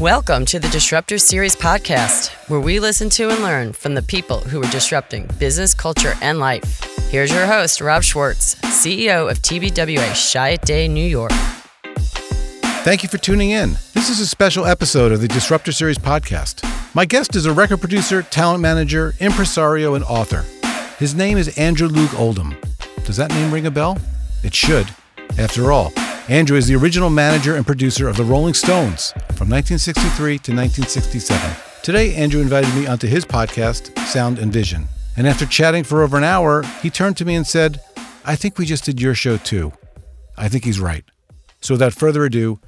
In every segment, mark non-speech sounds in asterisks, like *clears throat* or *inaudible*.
Welcome to the Disruptor Series podcast, where we listen to and learn from the people who are disrupting business, culture, and life. Here's your host, Rob Schwartz, CEO of TBWA Chiat Day, New York. Thank you for tuning in. This is a special episode of the Disruptor Series podcast. My guest is a record producer, talent manager, impresario, and author. His name is Andrew Loog Oldham. Does that name ring a bell? It should. After all, Andrew is the original manager and producer of the Rolling Stones from 1963 to 1967. Today, Andrew invited me onto his podcast, Sound and Vision. And after chatting for over an hour, he turned to me and said, I think we just did your show too. I think he's right. So without further ado,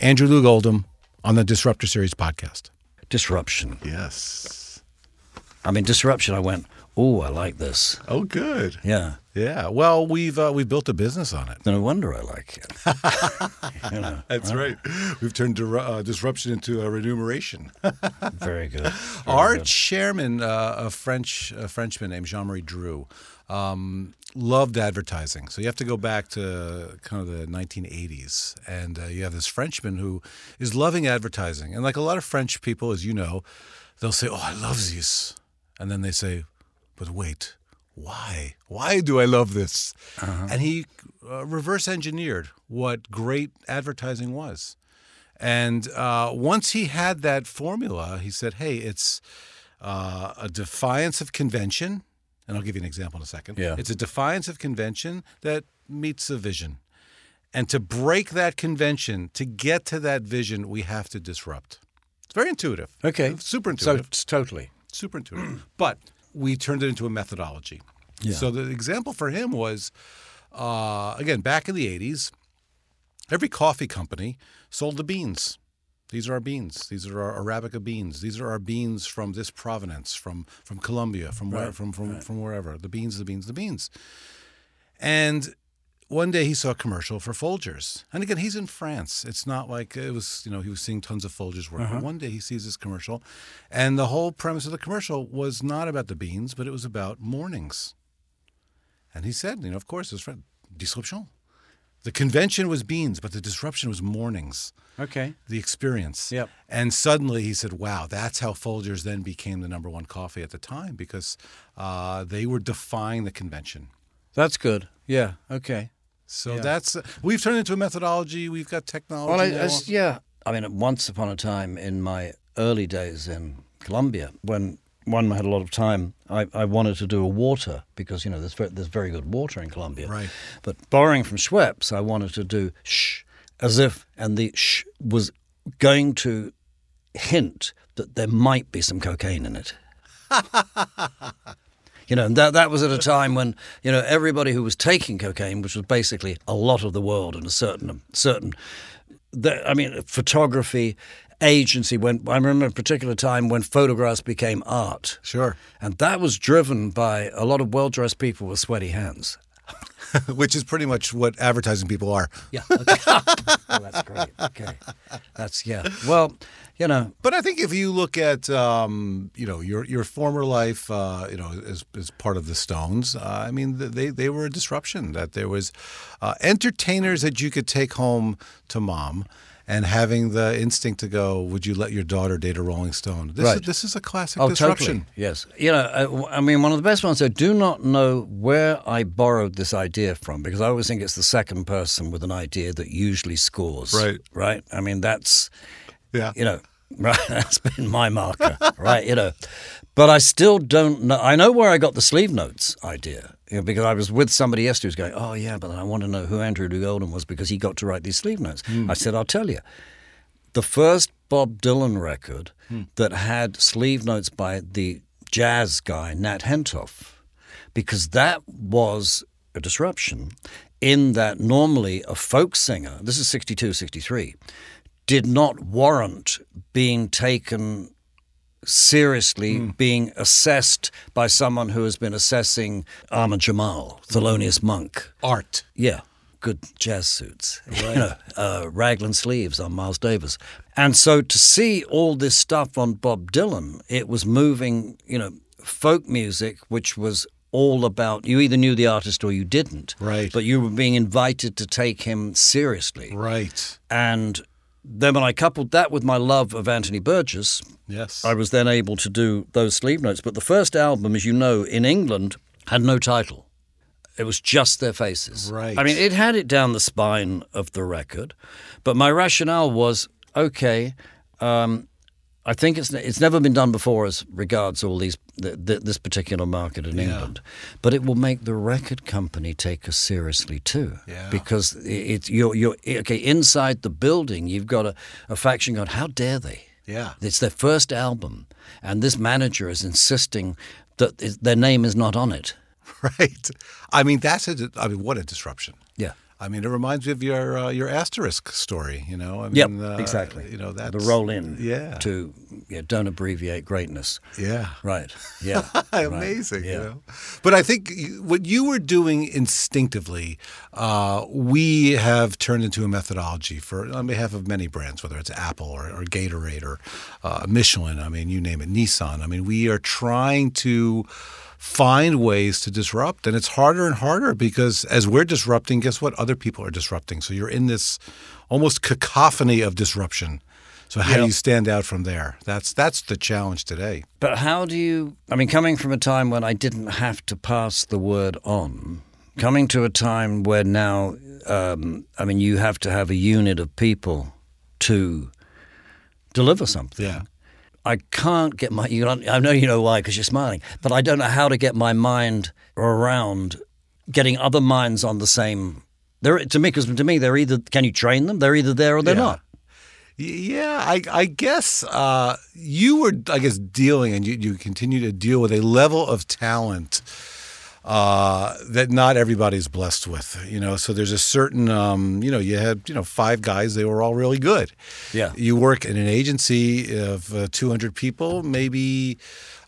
Andrew Loog Oldham on the Disruptor Series podcast. Disruption. Yes. I mean, disruption. I went, oh, I like this. Oh, good. Yeah. Yeah. Well, we've uh, we've built a business on it. No wonder I like it. *laughs* you know, That's right. We've turned uh, disruption into a remuneration. *laughs* very good. Very Our good. chairman, uh, a French a Frenchman named Jean Marie Dru, um, loved advertising. So you have to go back to kind of the 1980s, and uh, you have this Frenchman who is loving advertising. And like a lot of French people, as you know, they'll say, "Oh, I love this," and then they say, "But wait." Why? Why do I love this? And he uh, reverse engineered what great advertising was. And uh, once he had that formula, he said, "Hey, it's uh, a defiance of convention." And I'll give you an example in a second. Yeah. It's a defiance of convention that meets a vision. And to break that convention, to get to that vision, we have to disrupt. It's very intuitive. Okay. Super So intuitive it's totally. super intuitive. *clears throat* but we turned it into a methodology. Yeah. So the example for him was, uh, again, back in the 80s, every coffee company sold the beans. These are our beans. These are our Arabica beans. These are our beans from this provenance, from from Colombia, from where, Right, from from, from wherever. The beans, the beans, the beans. And one day he saw a commercial for Folgers. And again, he's in France. It's not like it was, you know, he was seeing tons of Folgers work. But one day he sees this commercial, and the whole premise of the commercial was not about the beans, but it was about mornings. And he said, you know, of course, his friend, disruption. The convention was beans, but the disruption was mornings, Okay. the experience. Yep. And suddenly he said, wow, that's how Folgers then became the number one coffee at the time because uh, they were defying the convention. That's good. Yeah. Okay. So Yeah. that's we've turned into a methodology. We've got technology. Well, I, now. I s- yeah. I mean, once upon a time in my early days in Colombia, when one had a lot of time, I, I wanted to do a water because you know there's very, there's very good water in Colombia. Right. But borrowing from Schweppes, I wanted to do shh as if, and the shh was going to hint that there might be some cocaine in it. *laughs* You know, and that that was at a time when you know everybody who was taking cocaine, which was basically a lot of the world and a certain um, certain, the, I mean, photography agency. When I remember a particular time when photographs became art, sure, and that was driven by a lot of well dressed people with sweaty hands. *laughs* which is pretty much what advertising people are. Yeah, okay. *laughs* oh, that's great. Okay, that's yeah. Well, you know, But I think if you look at um, you know your your former life, uh, you know, as, as part of the Stones, uh, I mean, they they were a disruption. That there was uh, entertainers that you could take home to mom. And having the instinct to go, would you let your daughter date a Rolling Stone? This, is, Right. this is a classic Oh, disruption. totally. Yes. You know, I, I mean, one of the best ones. I do not know where I borrowed this idea from because I always think it's the second person with an idea that usually scores. Right. Right. I mean, that's Yeah. you know, *laughs* right. That's been my marker. right. You know, but I still don't know. I know where I got the sleeve notes idea. You know, because I was with somebody yesterday who's going, oh yeah, but I want to know who Andrew Loog Oldham was because he got to write these sleeve notes. Hmm. I said, I'll tell you the first Bob Dylan record hmm. that had sleeve notes by the jazz guy Nat Hentoff, because that was a disruption in that normally a folk singer, this is 62, 63, did not warrant being taken seriously, being assessed by someone who has been assessing Ahmad Jamal, Thelonious Monk. Art. Yeah, good jazz suits, *laughs* you know, uh, raglan sleeves on Miles Davis. And so to see all this stuff on Bob Dylan, it was moving, you know, folk music, which was all about you either knew the artist or you didn't. Right. But you were being invited to take him seriously. Right. And then when I coupled that with my love of Anthony Burgess, Yes. I was then able to do those sleeve notes. But the first album, as you know, in England had no title. It was just their faces. Right. I mean, it had it down the spine of the record, but my rationale was okay. Um, I think it's it's never been done before as regards all these th- th- this particular market in England, but it will make the record company take us seriously too. Yeah. Because it, it's you're you're okay inside the building. You've got a, a faction going. How dare they? Yeah. It's their first album, and this manager is insisting that their name is not on it. *laughs* Right. I mean, that's a. I mean, what a disruption. Yeah. I mean, it reminds me of your uh, your asterisk story. You know. I Yep, mean, uh, exactly. You know that the roll in. Yeah. To yeah, don't abbreviate greatness. Yeah. Right. *laughs* Yeah. right, Amazing, Yeah. you know. But I think what you were doing instinctively, uh, we have turned into a methodology for on behalf of many brands, whether it's Apple or, or Gatorade or uh, Michelin. I mean, you name it, Nissan. I mean, we are trying to find ways to disrupt, and it's harder and harder because as we're disrupting, guess what? Other people are disrupting. So you're in this almost cacophony of disruption. So how do you stand out from there? That's that's the challenge today. But how do you? I mean, coming from a time when I didn't have to pass the word on, coming to a time where now, um, I mean, you have to have a unit of people to deliver something. Yeah. I can't get my. You I know you know why because you're smiling, but I don't know how to get my mind around getting other minds on the same. They're to me because to me they're either can you train them? They're either there or they're Yeah. not. Yeah, I, I guess uh, you were, I guess, dealing and you, you continue to deal with a level of talent uh, that not everybody's blessed with. You know, so there's a certain, um, you know, you had, you know, five guys, they were all really good. Yeah. You work in an agency of uh, 200 people, maybe.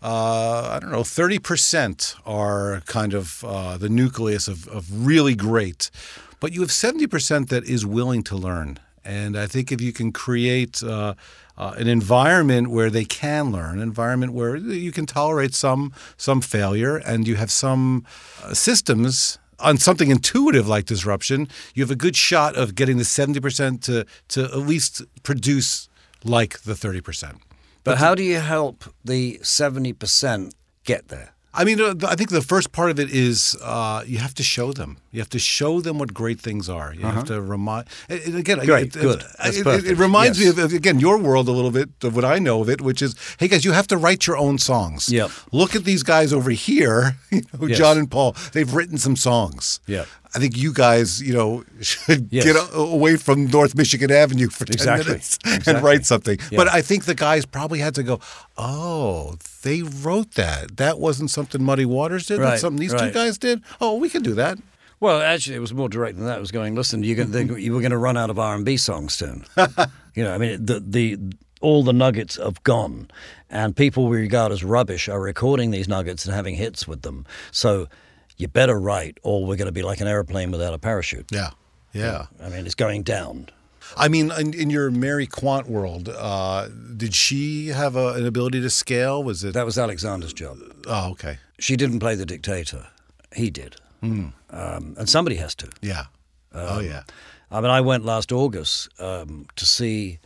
Uh, I don't know, 30% are kind of uh, the nucleus of, of really great, but you have 70% that is willing to learn. And I think if you can create uh, uh, an environment where they can learn, an environment where you can tolerate some some failure, and you have some uh, systems on something intuitive like disruption, you have a good shot of getting the seventy percent to to at least produce like the thirty percent. But how do you help the seventy percent get there? I mean, I think the first part of it is uh, you have to show them. You have to show them what great things are. You have to remind. Again, Uh-huh. Great, it, good. It, it- it reminds Yes. me of again your world a little bit of what I know of it, which is, hey guys, you have to write your own songs. Yep. Look at these guys over here, *laughs* you know, Yes. John and Paul. They've written some songs. Yep. I think you guys, you know, *laughs* should Yes. get away from North Michigan Avenue for ten Exactly. minutes *laughs* and Exactly. write something. Yeah. But I think the guys probably had to go, oh, they wrote that. That wasn't something Muddy Waters did. Right, That's something these two guys did. Oh, we can do that. Well, actually, it was more direct than that. It was going, listen, you're going to, you were going to run out of R and B songs soon. *laughs* you know, I mean, the the all the nuggets have gone, and people we regard as rubbish are recording these nuggets and having hits with them. So you better write, or we're going to be like an airplane without a parachute. Yeah. Yeah. I mean, it's going down. I mean, in, in your Mary Quant world, uh, did she have a, an ability to scale? Was it? That was Alexander's job. oh, okay. She didn't play the dictator. He did. Um, and somebody has to. Yeah. oh, yeah. I mean, I went last August um, to see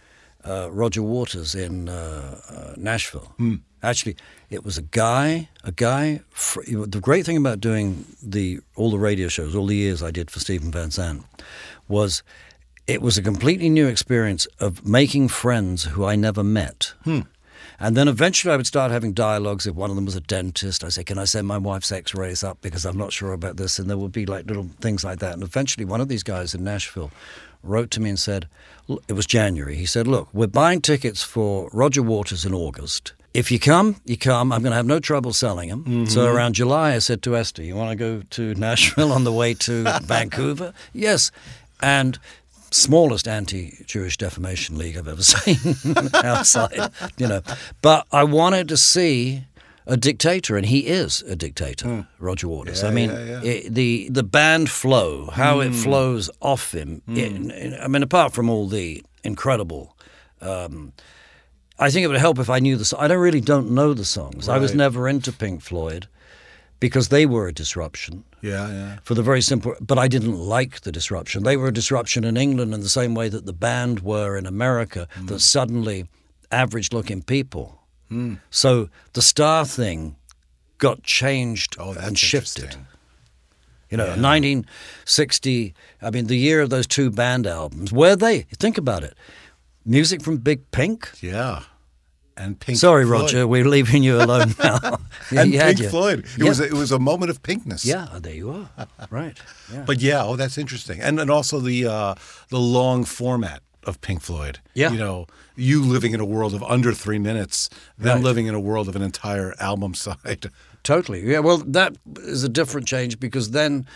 uh, Roger Waters in uh, uh, Nashville. Actually, it was a guy, a guy. Fr- the great thing about doing the all the radio shows, all the years I did for Steven Van Zandt, was it was a completely new experience of making friends who I never met. Hmm. And then eventually I would start having dialogues. If one of them was a dentist, I say, Can I send my wife's x rays up because I'm not sure about this? And there would be like little things like that. And eventually one of these guys in Nashville wrote to me and said, It was January. He said, Look, we're buying tickets for Roger Waters in August. If you come, you come. I'm going to have no trouble selling them. So mm-hmm. around July, I said to Esther, You want to go to *laughs* Nashville on the way to *laughs* Vancouver? Yes. And smallest anti-Jewish defamation league I've ever *laughs* seen outside, you know. But I wanted to see a dictator, and he is a dictator, hmm. Roger Waters. I mean, yeah, yeah. It, the the band flow, how it hmm. flows off him. it- hmm. I mean, apart from all the incredible. Um, I think it would help if I knew the. I don't really don't know the songs. I was never into Pink Floyd, because they were a disruption. Yeah, yeah. For the very simple, but I didn't like the disruption. They were a disruption in England in the same way that the band were in America, Mm. that suddenly average looking people. So the star thing got changed Oh, and shifted. You know, 1960, I mean, the year of those two band albums, where they, think about it, music from Big Pink. Yeah. And Pink Sorry, Floyd. Roger, we're leaving you alone now. *laughs* *laughs* Yeah, And Pink Floyd. It Yeah. was a, it was a moment of pinkness. yeah, there you are. *laughs* Right. Yeah. But yeah, oh, that's interesting, and and also the uh, the long format of Pink Floyd. Yeah. you know, you living in a world of under three minutes, them Right. living in a world of an entire album side. Totally. Yeah. Well, that is a different change because then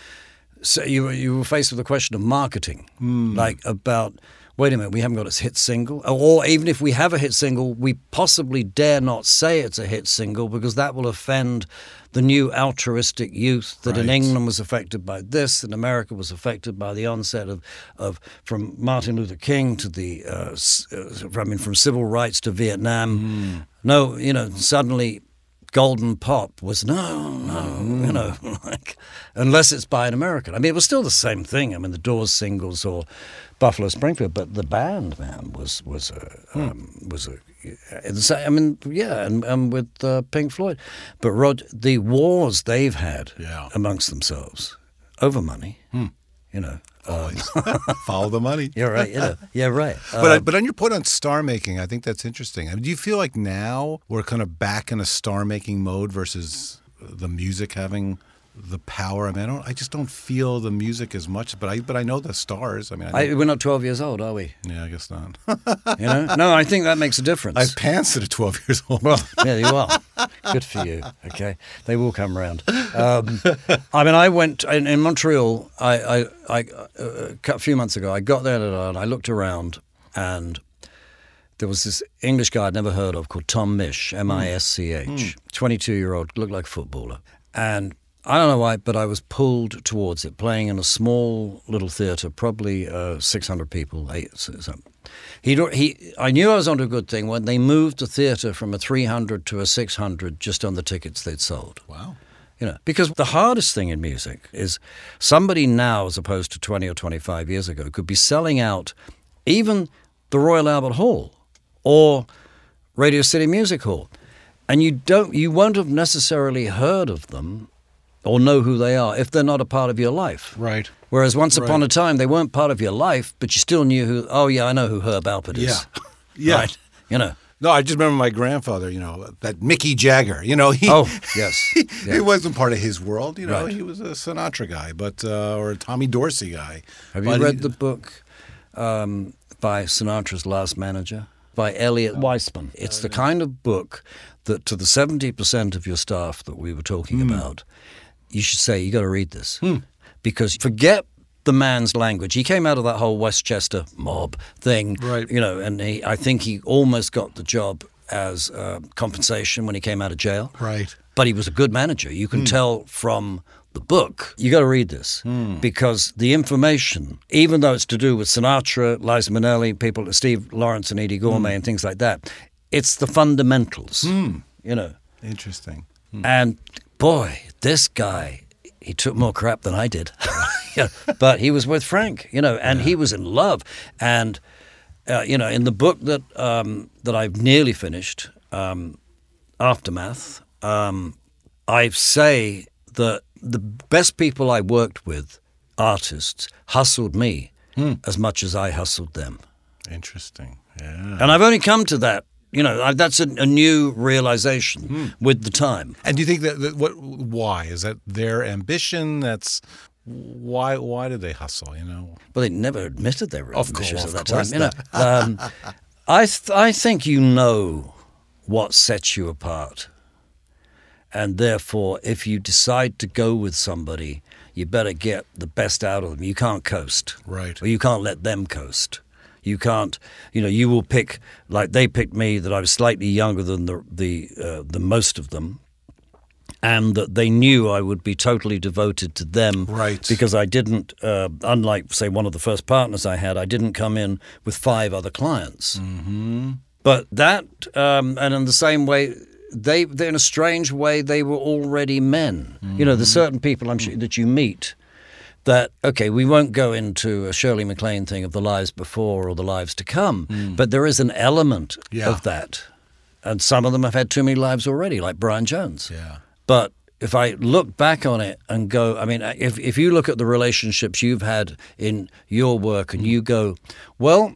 so you you were faced with the question of marketing, like about wait a minute, we haven't got a hit single, or even if we have a hit single, we possibly dare not say it's a hit single because that will offend the new altruistic youth that in England was affected by this, and America was affected by the onset of, of from Martin Luther King to the, uh, uh, I mean, from civil rights to Vietnam. No, you know, suddenly golden pop was no, no, you know, *laughs* like unless it's by an American. I mean, it was still the same thing. I mean, the Doors singles or Buffalo Springfield, but the band man was was a um, was a. I mean, yeah, and, and with uh, Pink Floyd, but Rod, the wars they've had Yeah. amongst themselves over money, you know. Um, *laughs* Follow the money. you're right. Know, yeah, right. But I, but on your point on star making, I think that's interesting. I mean, do you feel like now we're kind of back in a star making mode versus the music having the power? I mean, I don't. I just don't feel the music as much. But I but I know the stars. I mean, I I, we're not 12 years old, are we? yeah, I guess not. *laughs* You know, no. I think that makes a difference. I have pants that are twelve *laughs* years old. Well, yeah, you are. Good for you. Okay, they will come around. Um, I mean, I went in, in Montreal. I, I, I uh, a few months ago. I got there and I looked around, and there was this English guy I'd never heard of called Tom Misch, M I S C H, twenty-two-year-old, looked like a footballer, and. I don't know why, but I was pulled towards it, playing in a small little theatre, probably uh, 600 people, eight, so- he, he, I knew I was onto a good thing when they moved the theatre from a 300 to a 600 just on the tickets they'd sold. Wow. You know, because the hardest thing in music is somebody now, as opposed to 20 or 25 years ago, could be selling out even the Royal Albert Hall or Radio City Music Hall, and you don't, you won't have necessarily heard of them or know who they are if they're not a part of your life. Right. Whereas once upon a time they weren't part of your life, but you still knew who. Oh yeah, I know who Herb Alpert is. Yeah. *laughs* Yeah. Right. You know. No, I just remember my grandfather. You know that Mickey Jagger. You know he. Oh *laughs* yes. Yeah. He wasn't part of his world, you know. Right. He was a Sinatra guy, but uh, or a Tommy Dorsey guy. Have But you read he- the book um, by Sinatra's Last Manager by Elliot Weisman? It's the kind of book that to the seventy percent of your staff that we were talking about, you should say you got to read this hmm. because forget the man's language. He came out of that whole Westchester mob thing, Right. You know, and he, I think he almost got the job as uh, compensation when he came out of jail. Right. But he was a good manager. You can hmm. tell from the book. You got to read this hmm. because the information, even though it's to do with Sinatra, Liza Minnelli, people, Steve Lawrence and Eydie Gormé, and things like that, it's the fundamentals. You know, Interesting. and boy, this guy, he took more crap than I did. *laughs* Yeah, but he was with Frank, you know, and he was in love. And uh, you know, in the book that um, that I've nearly finished, um, Aftermath, um, I say that the best people I worked with, artists, hustled me as much as I hustled them. Interesting. Yeah. And I've only come to that. You know, that's a, a new realization with the time. And do you think that, that what? Why is that their ambition? That's why. Why did they hustle? You know. Well, they never admitted they were Of ambitious course, at that time. You know, um, I th- I think you know what sets you apart, and therefore, if you decide to go with somebody, you better get the best out of them. You can't coast, Right. Or you can't let them coast. You can't, you know, you will pick like they picked me that I was slightly younger than the the uh, the most of them, and that they knew I would be totally devoted to them, Right. Because I didn't, uh, unlike say one of the first partners I had, I didn't come in with five other clients. Mm-hmm. But that, um, and in the same way, they, they, in a strange way, they were already men. You know, there's certain people I'm sure that you meet that okay, we won't go into a Shirley MacLaine thing of the lives before or the lives to come, hmm. but there is an element Yeah. of that, and some of them have had too many lives already, like Brian Jones. Yeah. But if I look back on it and go, I mean, if if you look at the relationships you've had in your work and hmm. you go, well,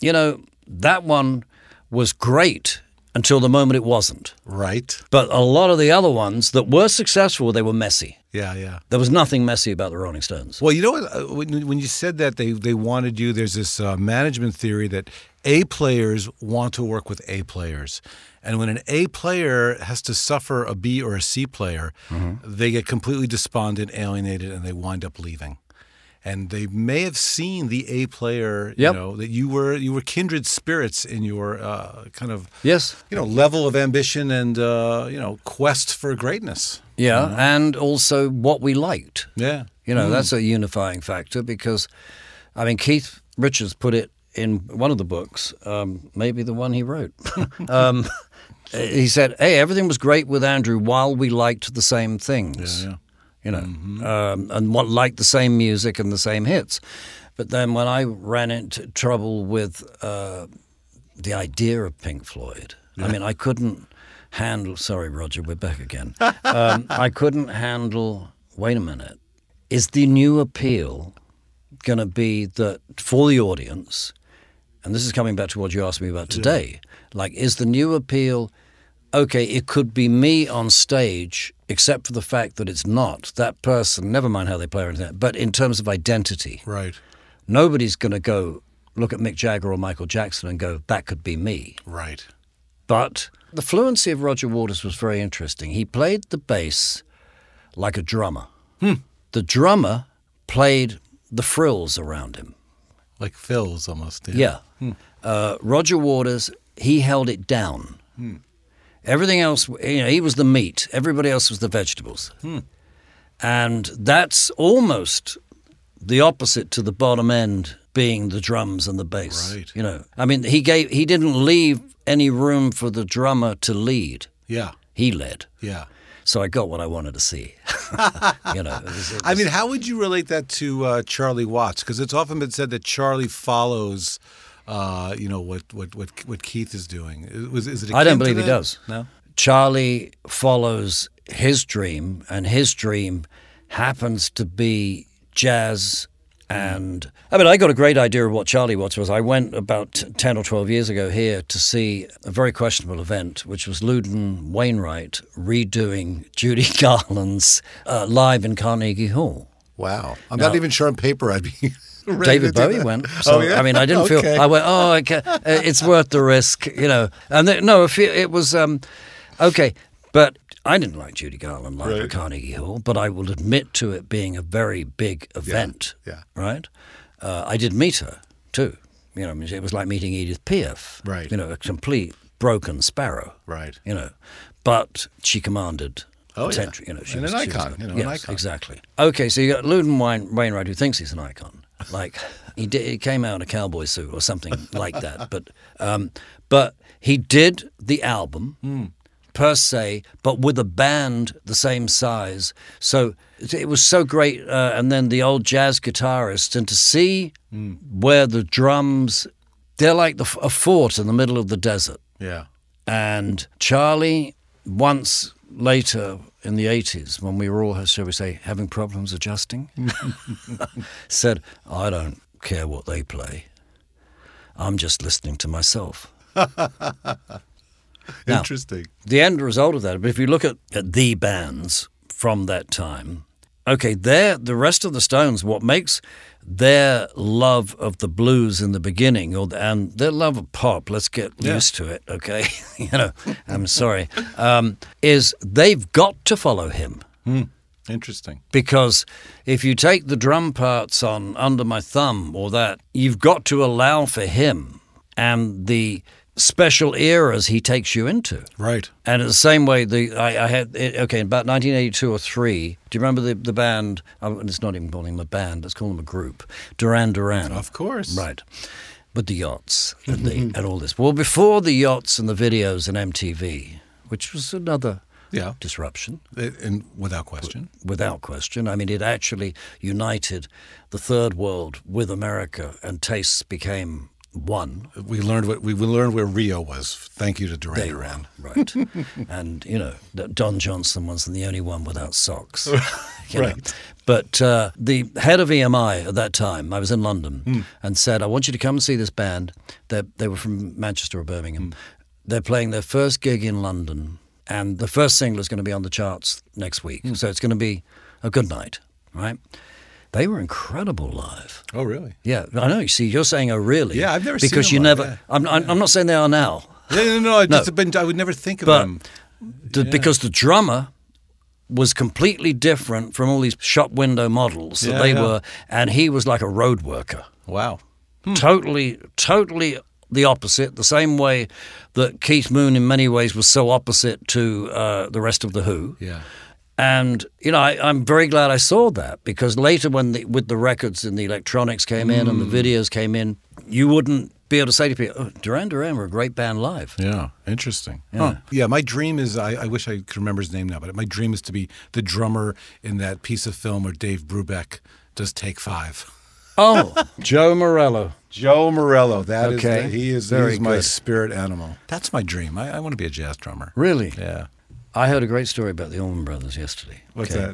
you know, that one was great until the moment it wasn't. Right. But a lot of the other ones that were successful, they were messy. Yeah, yeah. There was nothing messy about the Rolling Stones. Well, you know what? uh, When, when you said that they, they wanted you, there's this uh, management theory that A players want to work with A players. And when an A player has to suffer a B or a C player, they get completely despondent, alienated, and they wind up leaving. And they may have seen the A player, you know, that you were you were kindred spirits in your uh, kind of Yes. you know level of ambition and uh, you know quest for greatness. Yeah, and also what we liked. Yeah. You know, that's a unifying factor because, I mean, Keith Richards put it in one of the books, um, maybe the one he wrote. *laughs* um, *laughs* he said, "Hey, everything was great with Andrew while we liked the same things." Yeah, yeah. You know, um, and what liked the same music and the same hits. But then when I ran into trouble with uh, the idea of Pink Floyd, I mean, I couldn't handle. Sorry, Roger, we're back again. um, *laughs* I couldn't handle. Wait a minute. Is the new appeal going to be that for the audience? And this is coming back to what you asked me about today. Like, is the new appeal? Okay, it could be me on stage, except for the fact that it's not that person. Never mind how they play or anything. But in terms of identity, Right. nobody's going to go look at Mick Jagger or Michael Jackson and go, that could be me. Right. But the fluency of Roger Waters was very interesting. He played the bass like a drummer. Hmm. The drummer played the frills around him. Like Phil's almost. Yeah. Hmm. Uh, Roger Waters, he held it down. Hmm. Everything else, you know, he was the meat. Everybody else was the vegetables. And that's almost the opposite to the bottom end being the drums and the bass. Right. You know, I mean, he gave he didn't leave any room for the drummer to lead. Yeah. He led. Yeah. So I got what I wanted to see. *laughs* you know, it was- it I mean, how would you relate that to uh, Charlie Watts? Because it's often been said that Charlie follows, uh, you know, what, what what what Keith is doing. Is, is it? I don't believe he does. No. Charlie follows his dream, and his dream happens to be jazz. And I mean, I got a great idea of what Charlie Watts was. I went about 10 or 12 years ago here to see a very questionable event, which was Loudon Wainwright redoing Judy *laughs* Garland's uh, live in Carnegie Hall. Wow. I'm not even sure on paper I'd be. *laughs* David Bowie went. So Oh, yeah? I mean, I didn't feel. I went. Oh, okay, uh, it's worth the risk, you know. And then, no, if it, it was um, okay, but I didn't like Judy Garland live Right. at Carnegie Hall. But I will admit to it being a very big event. yeah. Right. Uh, I did meet her too. You know, I mean, it was like meeting Edith Piaf. Right. You know, a complete broken sparrow. Right. You know, but she commanded. Oh, yeah. You know, she And was, an she was icon, you know, an yes, icon. Exactly. Okay, so you got Loudon Wain, Wainwright who thinks he's an icon. Like he did, he came out in a cowboy suit or something *laughs* like that. But um, but he did the album Hmm. per se, but with a band the same size. So it, was so great. Uh, and then the old jazz guitarist, and to see Hmm. where the drums, they're like the, a fort in the middle of the desert. Yeah. And Charlie, once later in the 80s, when we were all, shall we say, having problems adjusting, *laughs* said, I don't care what they play. I'm just listening to myself. *laughs* Now- Interesting. The end result of that, but if you look at, at the bands from that time, okay, they're, the rest of the Stones, what makes their love of the blues in the beginning, or and their love of pop, let's get used to it, okay? *laughs* you know, I'm sorry, um, is they've got to follow him Interesting. because if you take the drum parts on Under My Thumb or that, you've got to allow for him and the special eras he takes you into. Right. And in the same way, the I, I had okay in about 1982 or three. Do you remember the the band? Oh, it's not even calling them a band. Let's call them a group. Duran Duran. Of course. Right. With the yachts and, the, and all this. Well, before the yachts and the videos and MTV, which was another Yeah. disruption. Uh, and without question. without question. I mean, it actually united the third world with America, and tastes became one. We learned what we, we learned where Rio was. Thank you to Duran Duran. right? *laughs* and you know, that Don Johnson wasn't the only one without socks. *laughs* you know. Right. But uh, the head of EMI at that time, I was in London, Hmm. and said, "I want you to come and see this band. They they were from Manchester or Birmingham. Hmm. They're playing their first gig in London, and the first single is going to be on the charts next week. Hmm. So it's going to be a good night, right?" They were incredible live. Oh, really? Yeah, I know. You see, you're saying, "Oh, really?" Yeah, I've never seen because them you live, never. yeah. I'm, I'm, I'm not saying they are now, Yeah, no, no. I just been. I would never think of but them. the, because the drummer was completely different from all these shop window models that Yeah, they yeah. were, and he was like a road worker, Wow. totally, totally the opposite. The same way that Keith Moon, in many ways, was so opposite to uh, the rest of the Who. Yeah. And you know, I, I'm very glad I saw that because later, when the, with the records and the electronics came in and the hmm. videos came in, you wouldn't be able to say to people, oh, "Duran Duran were a great band live." Yeah, interesting. Yeah. Huh. Yeah, my dream is I, I wish I could remember his name now, but my dream is to be the drummer in that piece of film where Dave Brubeck does Take Five. Oh, *laughs* Joe Morello. Joe Morello, that is Okay, the- he is, very he is my spirit animal. That's my dream. I, I want to be a jazz drummer. Really? Yeah. I heard a great story about the Allman Brothers yesterday. What's Okay.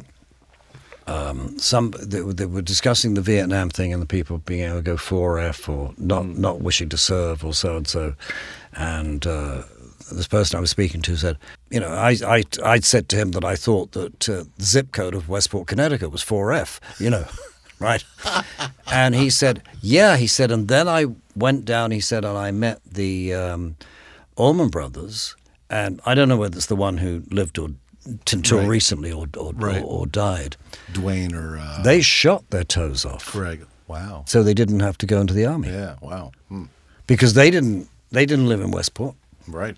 that? Some they, were- they were discussing the Vietnam thing and the people being able to go 4F or not not wishing to serve or so and so, and uh, this person I was speaking to said, you know, I I I'd said to him that I thought that uh, the zip code of Westport, Connecticut was 4F, you know, *laughs* right? *laughs* and he said, yeah, he said, and then I went down. He said, and I met the um, Allman Brothers, and I don't know whether it's the one who lived or until Right. recently or or, Right. or or died. Duane or uh, They shot their toes off, Gregg. Wow. so they didn't have to go into the army Yeah. Wow. Hmm. because they didn't. They didn't live in Westport. Right.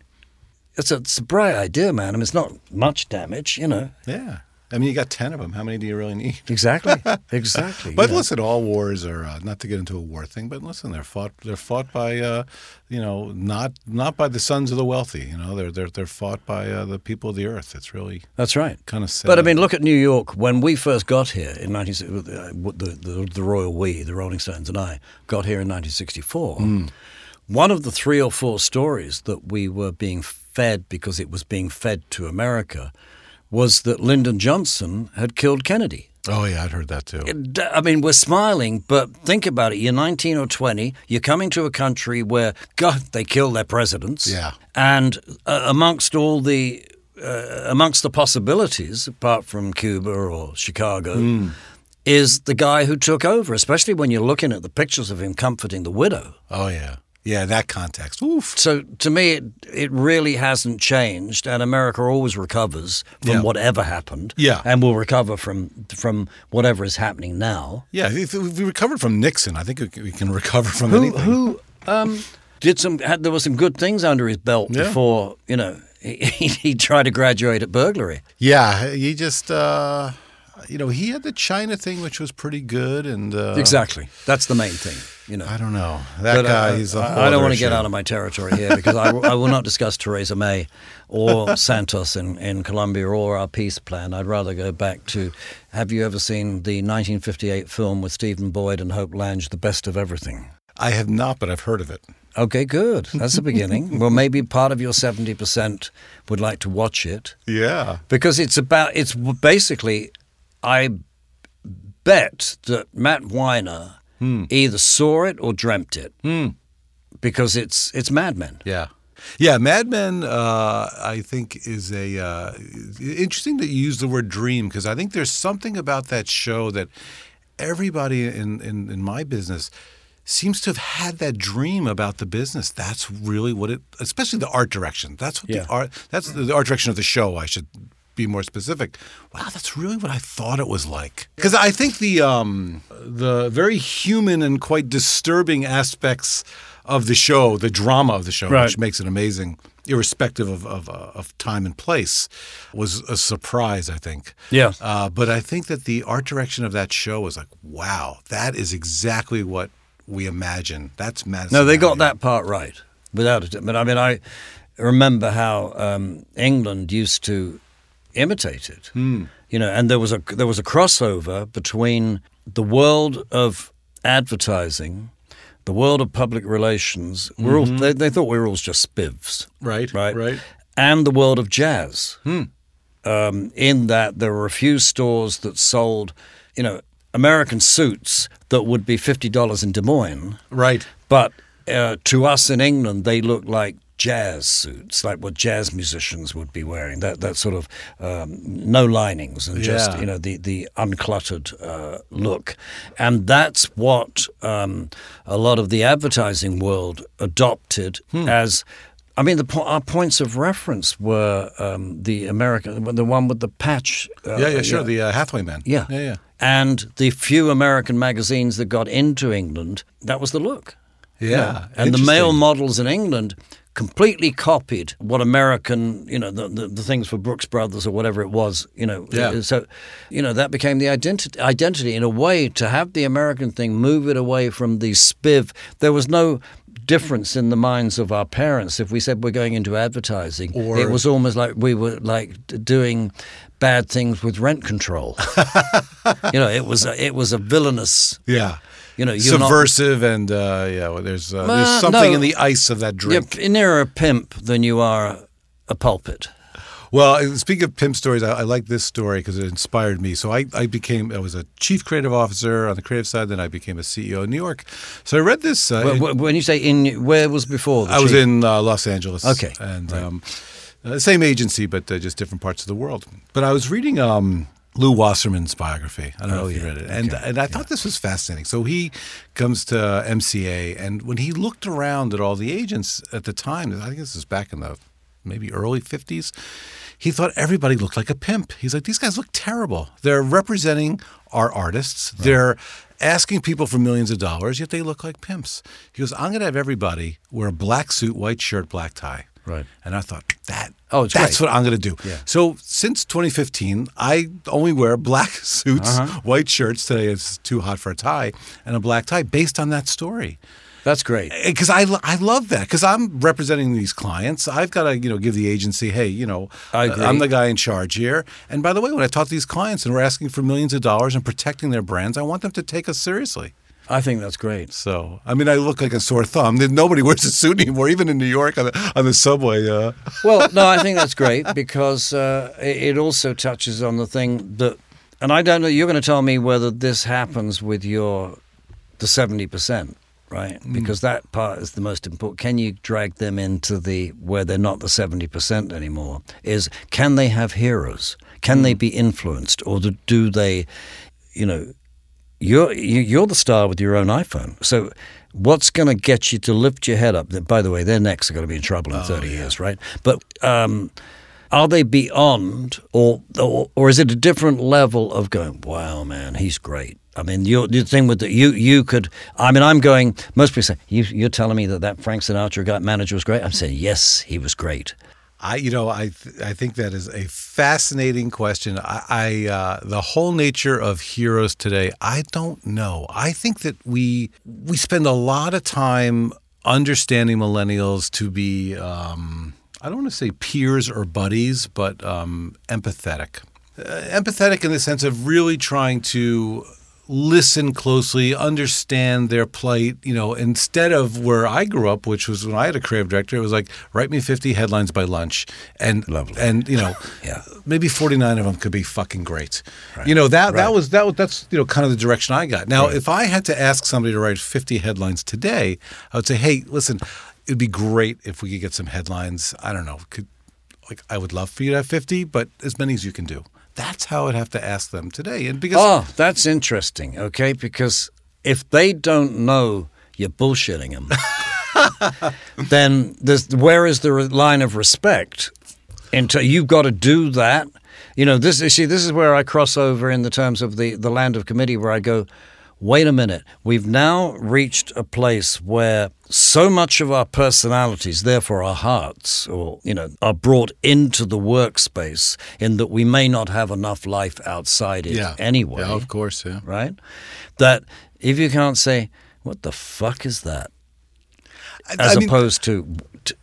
It's a, it's a bright idea, man. I mean, it's not much damage, you know. Yeah. I mean, you got ten of them. How many do you really need? Exactly, *laughs* exactly. But know. listen, all wars are uh, not to get into a war thing. But listen, they're fought. They're fought by, uh, you know, not not by the sons of the wealthy. You know, they're they're they're fought by uh, the people of the earth. It's really that's right. kind of sad. But I mean, look at New York. When we first got here in 19, uh, the, the, the Royal We, the Rolling Stones, and I got here in 1964. One of the three or four stories that we were being fed because it was being fed to America was that Lyndon Johnson had killed Kennedy. oh yeah, I'd heard that too. It- I mean, we're smiling, but think about it. You're 19 or 20. You're coming to a country where, God, they kill their presidents. Yeah. And uh, amongst all the uh, amongst the possibilities, apart from Cuba or Chicago, Hmm. is the guy who took over. Especially when you're looking at the pictures of him comforting the widow. oh yeah, yeah. That context. Oof. So to me, it, it really hasn't changed, and America always recovers from Yeah. whatever happened. Yeah. and will recover from from whatever is happening now. Yeah, if we recovered from Nixon, I think we can- recover from who anything. who um, did some had there were some good things under his belt Yeah. before you know he, he, *laughs* he tried to graduate at burglary. Yeah, he just, uh, you know, he had the China thing, which was pretty good, and uh, exactly, that's the main thing. You know. I don't know that But, guy. uh, he's a I, I don't want to get out of my territory here because I, I will not discuss Theresa May or *laughs* Santos in, in Colombia or our peace plan. I'd rather go back to have you ever seen the 1958 film with Stephen Boyd and Hope Lange, The Best of Everything? I have not, but I've heard of it. Okay, good. That's the beginning. *laughs* well, maybe part of your 70% would like to watch it. Yeah. because it's about it's basically I bet that Matt Weiner either saw it or dreamt it because it's it's Mad Men. Yeah. Yeah, Mad Men, uh, I think, is a uh, interesting that you use the word dream because I think there's something about that show that everybody in, in, in my business seems to have had that dream about the business. That's really what it, especially the art direction. That's what Yeah. the art. That's the art direction of the show. I should be more specific. Wow, that's really what I thought it was like. Because I think the um, the very human and quite disturbing aspects of the show, the drama of the show, Right. which makes it amazing, irrespective of of, uh, of time and place, was a surprise. I think. Yeah. Uh, but I think that the art direction of that show was like, wow, that is exactly what we imagine. That's Madison. No, they got that part right without it. But I mean, I remember how um, England used to imitate it. You know, and there was a there was a crossover between the world of advertising, the world of public relations. We're all, they, they thought we were all just spivs, Right, right, right. and the world of jazz. Um, in that there were a few stores that sold, you know, American suits that would be fifty dollars in Des Moines, Right. but uh, to us in England, they looked like jazz suits, like what jazz musicians would be wearing. That that sort of um, no linings and just Yeah. you know the the uncluttered uh, look, and that's what um, a lot of the advertising world adopted Hmm. as. I mean, the po- our points of reference were um, the American, the one with the patch. Uh, Yeah, yeah, sure. The uh, Hathaway man. yeah. yeah, yeah. And the few American magazines that got into England, that was the look. Yeah, And the male models in England completely copied what American, you know, the, the, the things for Brooks Brothers or whatever it was, you know. Yeah. So, you know, that became the identity, identity in a way to have the American thing, move it away from the spiv. There was no difference in the minds of our parents if we said we're going into advertising. Or- it was almost like we were like doing bad things with rent control. *laughs* you know, it was a, it was a villainous Yeah. You know, you're not- Subversive and uh, yeah, well, there's uh, Uh, there's something no. in the ice of that drink. You're nearer a pimp than you are a pulpit. Well, speaking of pimp stories, I, I like this story because it inspired me. So I, I became I was a chief creative officer on the creative side. Then I became a CEO in New York. So I read this. Uh, wh- When you say in, where was before? I was in uh, Los Angeles. Okay, and um, uh, same agency, but uh, just different parts of the world. But I was reading um, Lew Wasserman's biography. I don't know Oh, if you read it, and and I thought this was fascinating. So he comes to uh, MCA, and when he looked around at all the agents at the time, I think this is back in the maybe early fifties. He thought everybody looked like a pimp. He's like, these guys look terrible. They're representing our artists. They're asking people for millions of dollars, yet they look like pimps. He goes, I'm going to have everybody wear a black suit, white shirt, black tie. Right. And I thought that Oh, that's great. what I'm going to do. Yeah. So since 2015, I only wear black *laughs* suits, Uh-huh. white shirts. Today it's too hot for a tie, and a black tie based on that story. That's great. Because I, I love that because I'm representing these clients. I've got to you know give the agency, hey, you know, I agree. I'm the guy in charge here. And by the way, when I talk to these clients and we're asking for millions of dollars and protecting their brands, I want them to take us seriously. I think that's great. So, I mean, I look like a sore thumb. *laughs* Nobody wears a suit anymore, even in New York on the, on the subway. Uh, *laughs* Well, no, I think that's great because uh, it, it also touches on the thing that, and I don't know. You're going to tell me whether this happens with your the seventy percent, right? Because that part is the most important. Can you drag them into the where they're not the seventy percent anymore? Is can they have heroes? Can they be influenced, or do they, you know, you're you- you're the star with your own iPhone. So what's going to get you to lift your head up? By the way, their necks are going to be in trouble in 30 years, right? But um, are they beyond, or, or or is it a different level of going? Wow, man, he's great. I mean, you're, the thing with the, you you could. I mean, I'm going. Most people say you, you're telling me that that Frank Sinatra guy manager was great. I'm saying yes, he was great. I, you know, I, th- I think that is a fascinating question. I, I uh, the whole nature of heroes today, I don't know. I think that we we spend a lot of time understanding millennials to be, um, I don't want to say peers or buddies, but um, empathetic. Uh, empathetic in the sense of really trying to listen closely, understand their plight, you know, instead of where I grew up, which was when I had a creative director, it was like, write me 50 headlines by lunch. And, Lovely. and you know, *laughs* Yeah. maybe 49 of them could be fucking great. You know, that, that was, that was, that's, you know, kind of the direction I got. Now, if I had to ask somebody to write 50 headlines today, I would say, hey, listen, it'd be great if we could get some headlines. I don't know, could, like, I would love for you to have 50, but as many as you can do. That's how I'd have to ask them today. And because Oh, that's interesting. Okay, because if they don't know you're bullshitting them, *laughs* then where is the line of respect? Into you've got to do that. You know, this see, this is where I cross over in the terms of the the land of committee, where I go. Wait a minute. We've now reached a place where so much of our personalities, therefore our hearts, or you know, are brought into the workspace in that we may not have enough life outside it anyway Yeah, of course, yeah. right? That if you can't say, what the fuck is that? As I mean, opposed to,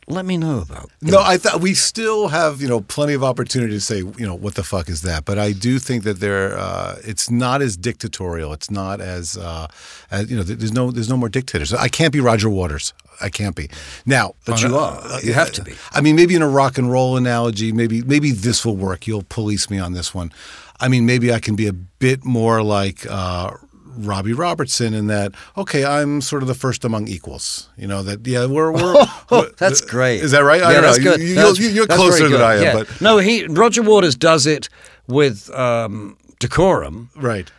let me know about. No, I thought we still have you know plenty of opportunity to say you know what the fuck is that, but I do think that there uh, it's not as dictatorial. It's not as, uh, as you know there's no there's no more dictators. I can't be Roger Waters. I can't be now. But you a- are. You have to be. I mean, maybe in a rock and roll analogy, maybe maybe this will work. You'll police me on this one. I mean, maybe I can be a bit more like. Uh, Robbie Robertson in that okay I'm sort of the first among equals you know that yeah we're we're, *laughs* we're- That's great. is that right I don't that's know good. You, That's- you, closer than. I am Yeah. but no, he Roger Waters does it with um, decorum right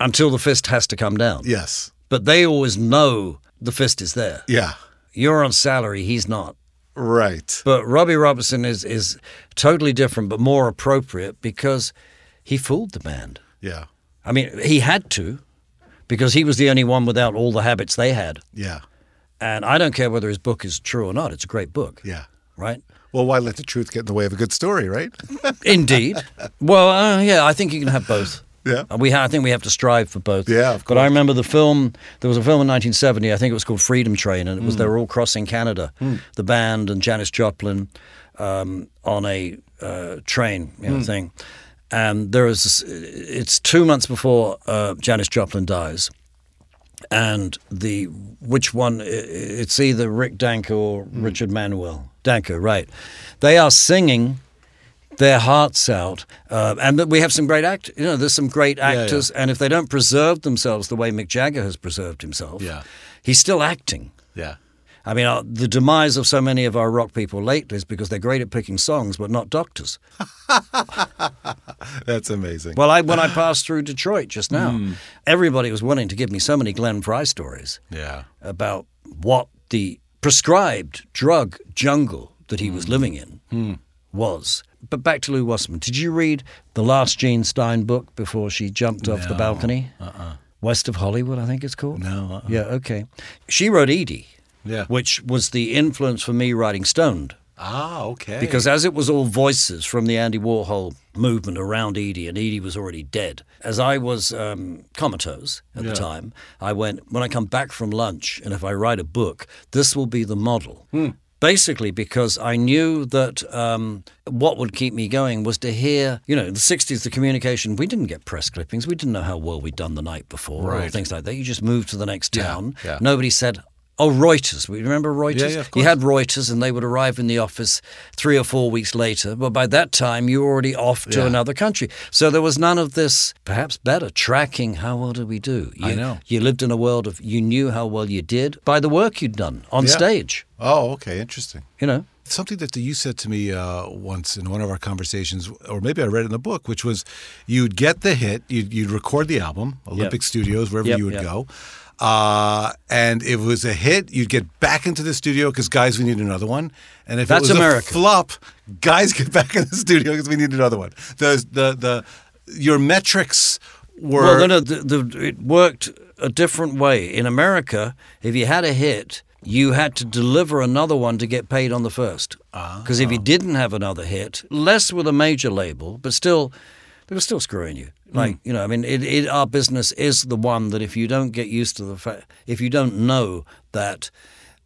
until the fist has to come down. yes But they always know the fist is there. yeah You're on salary, he's not. right But Robbie Robertson is is totally different, but more appropriate because he fooled the band. yeah I mean, he had to because he was the only one without all the habits they had. yeah And I don't care whether his book is true or not. It's a great book, yeah right? well why let the truth get in the way of a good story right *laughs* Indeed. well, uh, yeah, I think you can have both. Yeah. Uh, We ha- I think we have to strive for both. Yeah, But I remember the film. There was a film in 1970. I think it was called Freedom Train, and it was they were all crossing Canada, the band and Janis Joplin, um, on a uh, train, you know, thing. And there is it's two months before uh, Janis Joplin dies, and the which one? It's either Rick Danko or Hmm. Richard Manuel Danko, right? They are singing their hearts out, uh, and we have some great act. You know, there's some great yeah. actors, and if they don't preserve themselves the way Mick Jagger has preserved himself, Yeah. he's still acting. yeah I mean, uh, the demise of so many of our rock people lately is because they're great at picking songs, but not doctors. *laughs* that's amazing Well, I, when I passed through Detroit just now, Hmm. everybody was willing to give me so many Glenn Frey stories yeah about what the prescribed drug jungle that he Hmm. was living in was. But back to Lew Wasserman. Did you read the last Jean Stein book before she jumped off the balcony? Uh-uh. West of Hollywood, I think it's called. No, uh-uh. Yeah, okay. She wrote Edie, yeah which was the influence for me writing Stoned. ah okay Because as it was all voices from the Andy Warhol movement around Edie, and Edie was already dead. As I was um, comatose at Yeah. the time, I went, when I come back from lunch, and if I write a book, this will be the model. Basically, because I knew that um, what would keep me going was to hear, you know, in the 60s, the communication, we didn't get press clippings. We didn't know how well we'd done the night before or things like that. You just moved to the next Yeah, town. yeah. Nobody said, Oh, Reuters. We remember Reuters. Yeah, yeah, of you had Reuters, and they would arrive in the office three or four weeks later. But by that time, you were already off to Yeah. another country. So there was none of this. Perhaps better tracking. How well did we do? You, I know. You lived in a world of you knew how well you did by the work you'd done on stage. oh okay interesting You know. something that you said to me uh, once in one of our conversations, or maybe I read it in the book, which was you'd get the hit, you'd, you'd record the album, Olympic Studios, wherever Yep, you would yep. go. Uh, and if it was a hit, you'd get back into the studio because guys, we need another one. And if That's it was America. a flop, guys get back in the studio because we need another one. The the the your metrics were Well, no, no, the, the, it worked a different way. In America, if you had a hit, you had to deliver another one to get paid on the first. Because if you didn't have another hit, less with a major label, but still, they were still screwing you. Mm. Like you know, I mean, it, it, our business is the one that if you don't get used to the fact, if you don't know that.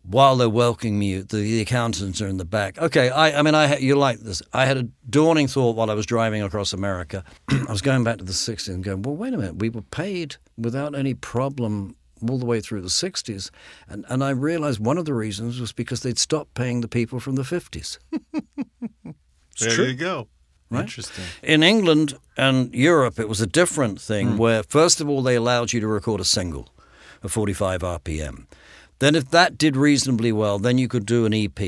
While they're welcoming you, the, the accountants are in the back. Okay, I, I mean, I you like this. I had a dawning thought while I was driving across America. *clears throat* I was going back to the 60s and going, well, wait a minute. We were paid without any problem all the way through the 60s. And, and I realized one of the reasons was because they'd stopped paying the people from the 50s. *laughs* there true. you go. Right? Interesting. In England and Europe, it was a different thing hmm. where, first of all, they allowed you to record a single of 45 RPM. Then, if that did reasonably well, then you could do an EP,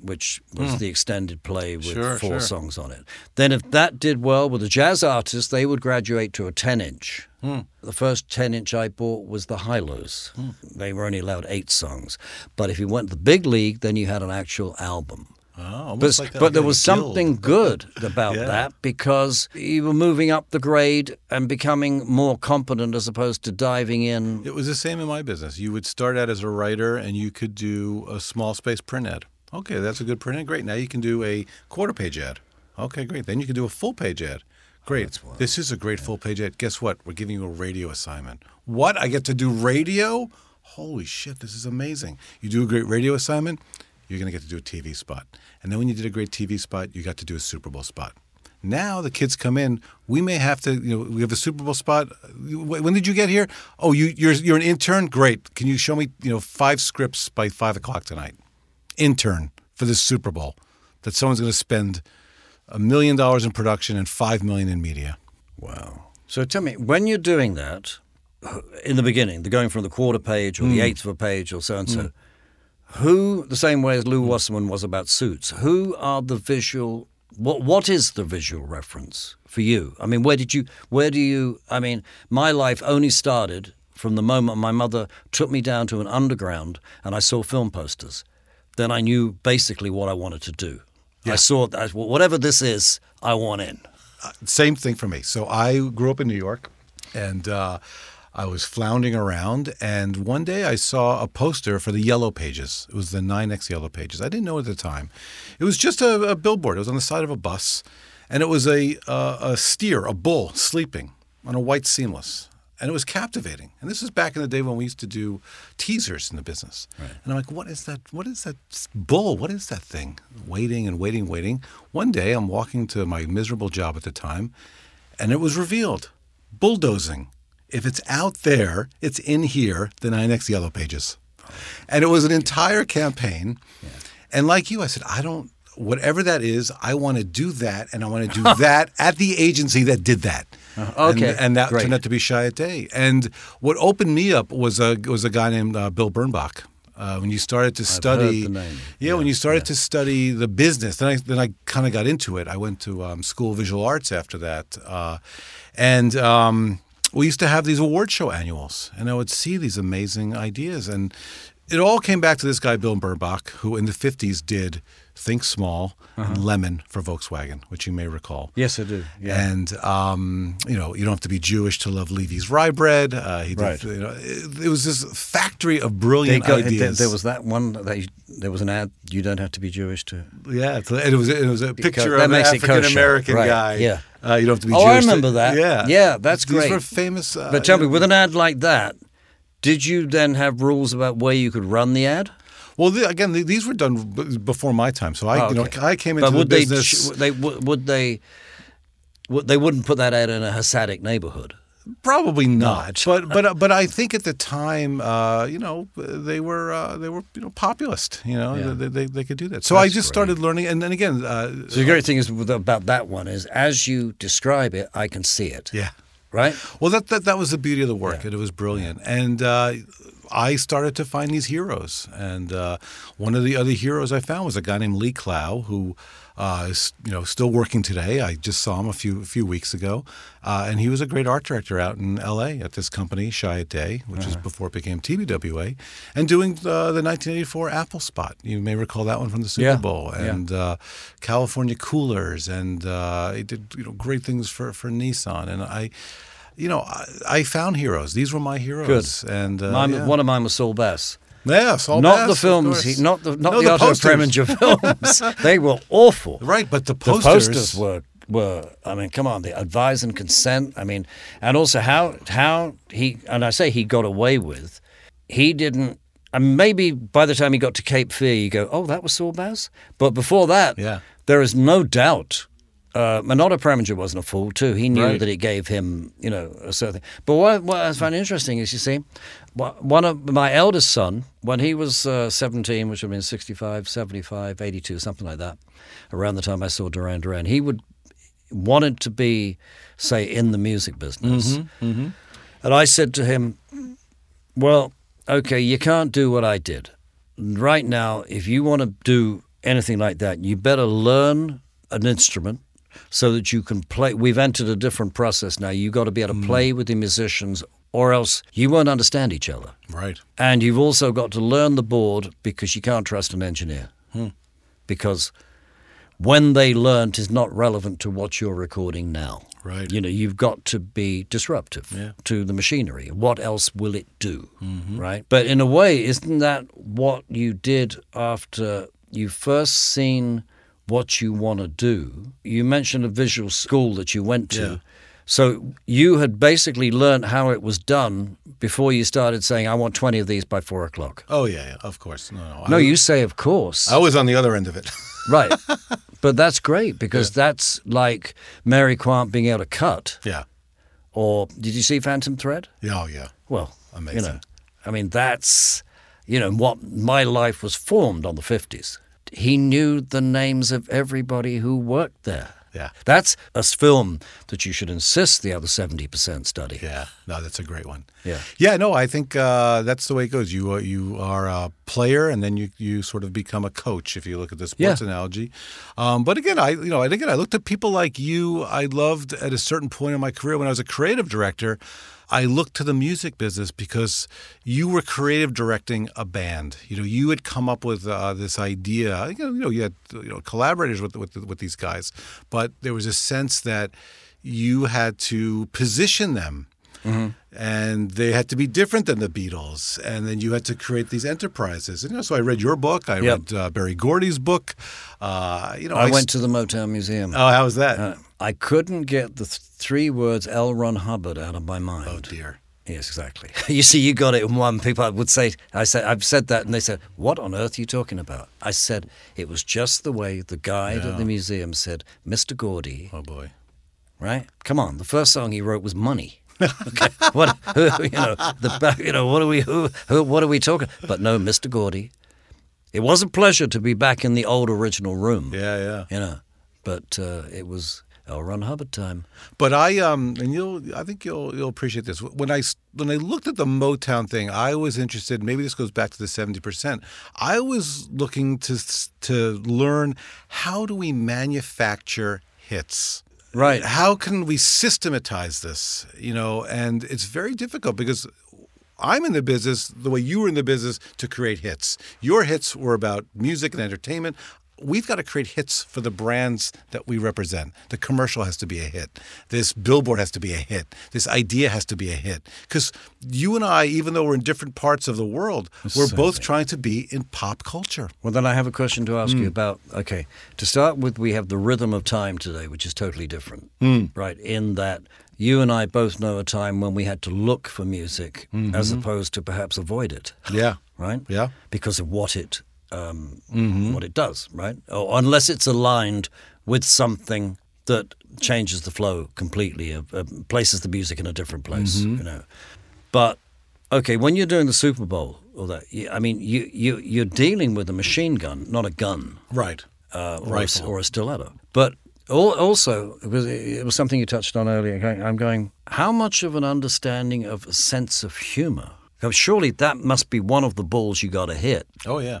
which was hmm. the extended play with Sure, four sure. songs on it. Then, if that did well with a jazz artist, they would graduate to a 10 inch. Hmm. The first 10 inch I bought was the Hi-Lo's. They were only allowed eight songs. But if you went to the big league, then you had an actual album. Oh, But, like uh, but there was something good *laughs* about Yeah. that because you were moving up the grade and becoming more competent as opposed to diving in. It was the same in my business. You would start out as a writer and you could do a small space print ad. Okay, that's a good print ad. Great. Now you can do a quarter page ad. Okay, great. Then you can do a full page ad. Great. this is a great full page ad. Guess what? We're giving you a radio assignment. What? I get to do radio? Holy shit, this is amazing. You do a great radio assignment, you're going to get to do a TV spot. And then when you did a great TV spot, you got to do a Super Bowl spot. Now the kids come in. We may have to, you know, we have a Super Bowl spot. When did you get here? Oh, you, you're you're an intern. Great. Can you show me, you know, five scripts by five o'clock tonight? Intern for the Super Bowl that someone's going to spend a million dollars in production and five million in media. Wow. So tell me, when you're doing that, in the beginning, the going from the quarter page or the hmm. eighth of a page or so and so, hmm. Who, the same way as Lew Wasserman was about suits, who are the visual? What what is the visual reference for you? I mean, where did you? Where do you? I mean, my life only started from the moment my mother took me down to an underground and I saw film posters. Then I knew basically what I wanted to do. I saw that whatever this is, I want in. same thing for me. So I grew up in New York, and uh, I was floundering around, and one day I saw a poster for the Yellow Pages. It was the NYNEX Yellow Pages. I didn't know at the time. It was just a, a billboard. It was on the side of a bus, and it was a uh, a steer, a bull, sleeping on a white seamless. And it was captivating. And this was back in the day when we used to do teasers in the business. And I'm like, what is that? What is that bull? What is that thing? Waiting and waiting, waiting. One day I'm walking to my miserable job at the time, and it was revealed bulldozing. If it's out there, it's in here, the NYNEX Yellow Pages. And it was an entire campaign. And like you, I said, I don't, whatever that is, I want to do that. And I want to do *laughs* that at the agency that did that. okay, And, and that great. turned out to be Chiat Day. And what opened me up was a, was a guy named uh, Bill Bernbach. Uh, when you started to study, heard the name. yeah, when you started to study the business, then I then I kind of got into it. I went to um, School of Visual Arts after that, uh, and um, we used to have these award show annuals, and I would see these amazing ideas, and it all came back to this guy Bill Bernbach, who in the '50s did Think Small, Uh-huh. and Lemon for Volkswagen, which you may recall. Yes, I do. Yeah. And um, you know, you don't have to be Jewish to love Levy's rye bread. Uh, he did, Right. you know, it, it was this factory of brilliant got, ideas. there was that one that you, there was an ad. You don't have to be Jewish to. Yeah, it's- it was it was a picture of an. African American Right, guy. yeah. uh, you don't have to be. Oh, I Jewish to- remember that. Yeah, Yeah, that's These great. were famous. Uh, But tell me, know- with an ad like that, did you then have rules about where you could run the ad? Well, the, again, the, these were done b- before my time, so I, Oh, you know. I came into but the would business. they, they would they would, they wouldn't put that out in a Hasidic neighborhood. Probably not, but but but I think at the time, uh, you know, they were uh, they were you know populist. You know, Yeah. they, they they could do that. So I just great. started learning, and then again, uh, So the great thing is about that one is as you describe it, I can see it. yeah. Right. Well, that, that that was the beauty of the work, and it was brilliant. And uh, I started to find these heroes, and uh, one of the other heroes I found was a guy named Lee Clow, who uh, is you know still working today. I just saw him a few a few weeks ago, uh, and he was a great art director out in L.A. at this company, Chiat Day, which is before it became TBWA, and doing uh, the 1984 Apple spot. You may recall that one from the Super Yeah, Bowl, yeah. and uh, California Coolers, and uh, he did you know great things for for Nissan, and I. You know, I, I found heroes. These were my heroes, Good. and uh, Mine, yeah. One of mine was Saul Bass. yeah, Saul not Bass, the films, he, not the not No, the, Otto posters. Preminger *laughs* films. they were awful. right, but the The posters, posters were were. I mean, come on, the advise and consent. I mean, and also how how he and I say he got away with. He didn't. And maybe by the time he got to Cape Fear, you go, "Oh, that was Saul Bass." But before that, Yeah. there is no doubt. Uh, Manotta Preminger wasn't a fool too. He knew Right. that it gave him, you know, a certain. But what, what I found interesting is, you see, one of my eldest son, when he was uh, 17, which would have been 65, 75, 82, something like that, around the time I saw Duran Duran, he would wanted to be, say, in the music business. And I said to him, well, okay, you can't do what I did. Right now, if you want to do anything like that, you better learn an instrument so that you can play. We've entered a different process now. You've got to be able to hmm. play with the musicians, or else you won't understand each other. right? And you've also got to learn the board because you can't trust an engineer. Hmm. Because when they learnt is not relevant to what you're recording now. Right. You know, you've got to be disruptive Yeah. to the machinery. What else will it do? Mm-hmm. Right? But in a way, isn't that what you did after you first seen what you want to do? You mentioned a visual school that you went to. Yeah. So you had basically learned how it was done before you started saying, "I want twenty of these by four o'clock." Oh yeah, yeah of course. No, no. No, I, you say, "Of course." I was on the other end of it. *laughs* Right. but that's great because that's like Mary Quant being able to cut. yeah. Or did you see Phantom Thread? Yeah. Oh yeah. Well, Amazing. You know, I mean, that's you know what my life was formed on the fifties. He knew the names of everybody who worked there. Yeah. That's a film that you should insist the other seventy percent study. Yeah, no, that's a great one. Yeah. yeah. No, I think uh, that's the way it goes. You uh, you are a player, and then you you sort of become a coach. If you look at the sports Yeah. analogy, um, but again, I you know, and again, I looked at people like you. I loved at a certain point in my career when I was a creative director. I looked to the music business because you were creative directing a band. You know, you had come up with uh, this idea. You know, you had you know collaborators with with with these guys, but there was a sense that you had to position them and they had to be different than the Beatles. And then you had to create these enterprises. And you know, so I read your book. I Yep. read uh, Berry Gordy's book. Uh, you know, I s- went to the Motown Museum. Oh, how was that? Uh, I couldn't get the th- three words L. Ron Hubbard out of my mind. oh dear. Yes, exactly. *laughs* You see, you got it in one. People would say, I said, I've said that, and they said, "What on earth are you talking about?" I said, "It was just the way the guide at the museum said, Mr. Gordy, Oh boy. right? Come on, the first song he wrote was Money." *laughs* okay, what who, you know the you know what are we who, who what are we talking? But no, Mr. Gordy. It was a pleasure to be back in the old original room. Yeah, yeah. You know, but uh, it was L. Ron Hubbard time. But I um and you'll I think you'll you'll appreciate this. When I when I looked at the Motown thing, I was interested. Maybe this goes back to the seventy percent. I was looking to to learn how do we manufacture hits. Right. How can we systematize this? You know, and it's very difficult because I'm in the business the way you were in the business to create hits. Your hits were about music and entertainment. We've got to create hits for the brands that we represent. The commercial has to be a hit. This billboard has to be a hit. This idea has to be a hit. Because you and I, even though we're in different parts of the world, we're both trying to be in pop culture. Well, then I have a question to ask you mm. about. Okay, to start with, we have the rhythm of time today, which is totally different, mm. right? In that you and I both know a time when we had to look for music mm-hmm. as opposed to perhaps avoid it, Yeah. *laughs* right? Yeah. Because of what it um, what it does, right? Or unless it's aligned with something that changes the flow completely, uh, uh, places the music in a different place, you know. But okay, when you're doing the Super Bowl or that, you, I mean, you you you're dealing with a machine gun, not a gun Right. uh, or, a, or a stiletto. But al- also, because it was something you touched on earlier, I'm going, how much of an understanding of a sense of humor? Surely that must be one of the balls you got to hit. Oh, yeah.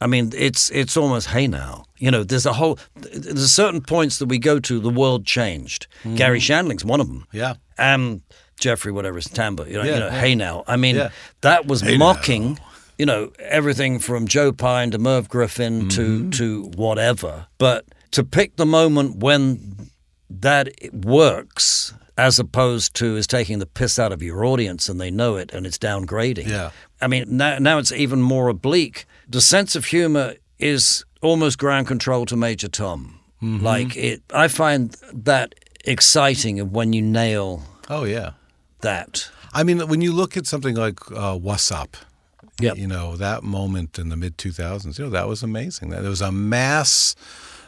I mean, it's it's almost hey now. You know, there's a whole there's certain points that we go to. The world changed. Garry Shandling's one of them. Mm-hmm. Yeah. Um, Jeffrey, whatever his Tambor. You know, Yeah, you know, yeah. hey now. I mean, Yeah. that was Hey mocking. You know, everything from Joe Pyne to Merv Griffin Mm-hmm. to to whatever. But to pick the moment when that works. As opposed to is taking the piss out of your audience and they know it and it's downgrading. Yeah. I mean, now, now it's even more oblique. The sense of humor is almost ground control to Major Tom. Mm-hmm. Like it, I find that exciting of when you nail Oh, yeah. that. I mean, when you look at something like uh, What's Up, Yep. you know, that moment in the mid 2000s, you know, that was amazing. That There was a mass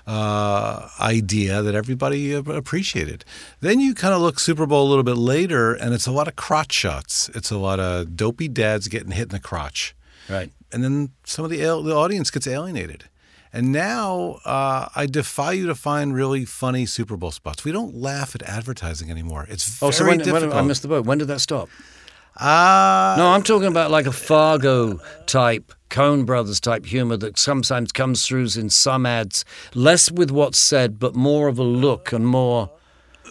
uh, idea that everybody appreciated. Then you kind of look Super Bowl a little bit later, and it's a lot of crotch shots. It's a lot of dopey dads getting hit in the crotch. Right. And then some of the, the audience gets alienated. And now uh, I defy you to find really funny Super Bowl spots. We don't laugh at advertising anymore. It's very Oh, so when, difficult. when I missed the boat. When did that stop? uh, No, I'm talking about like a Fargo type, Coen Brothers type humor that sometimes comes through in some ads, less with what's said, but more of a look and more.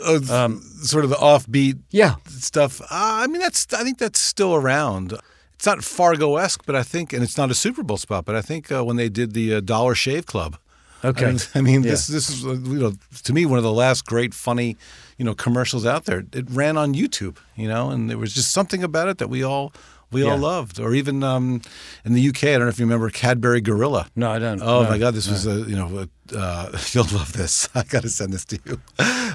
uh, sort of the offbeat Yeah. stuff. Uh, I mean, that's I think that's still around. It's not Fargo esque, but I think, and it's not a Super Bowl spot, but I think uh, when they did the uh, Dollar Shave Club. Okay. I mean, I mean Yeah. this this is uh, you know to me one of the last great funny you know commercials out there. It ran on YouTube, you know, and there was just something about it that we all we all loved. Or even um, in the UK, I don't know if you remember Cadbury Gorilla. No, I don't. Oh No, my God, this was a you know a, uh, *laughs* you'll love this. *laughs* I got to send this to you.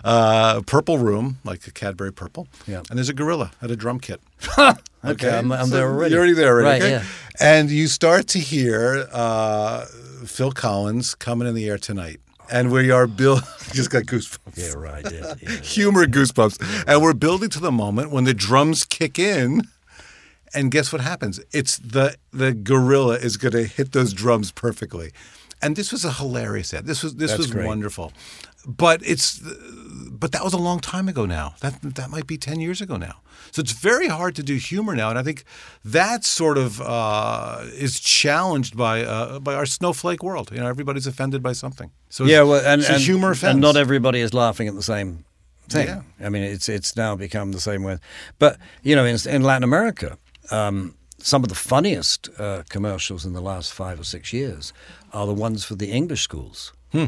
Uh, purple room, like a Cadbury purple. Yeah. And there's a gorilla at a drum kit. *laughs* Okay, I'm, I'm there already. You're already there, already. Right, okay? yeah. And you start to hear uh, Phil Collins coming in the air tonight, and we are build. just got goosebumps. Yeah, right. Yeah, yeah. Humor goosebumps, and we're building to the moment when the drums kick in. And guess what happens? It's the the gorilla is going to hit those drums perfectly, and this was a hilarious set. This was this That's was great. wonderful, but it's but that was a long time ago now. That that might be ten years ago now. So it's very hard to do humor now, and I think that sort of uh, is challenged by uh, by our snowflake world. You know, everybody's offended by something. So Yeah, well, and, and humor offends. and not everybody is laughing at the same thing. Yeah. I mean, it's it's now become the same way. But you know, in, in Latin America, um, some of the funniest uh, commercials in the last five or six years are the ones for the English schools. Hmm.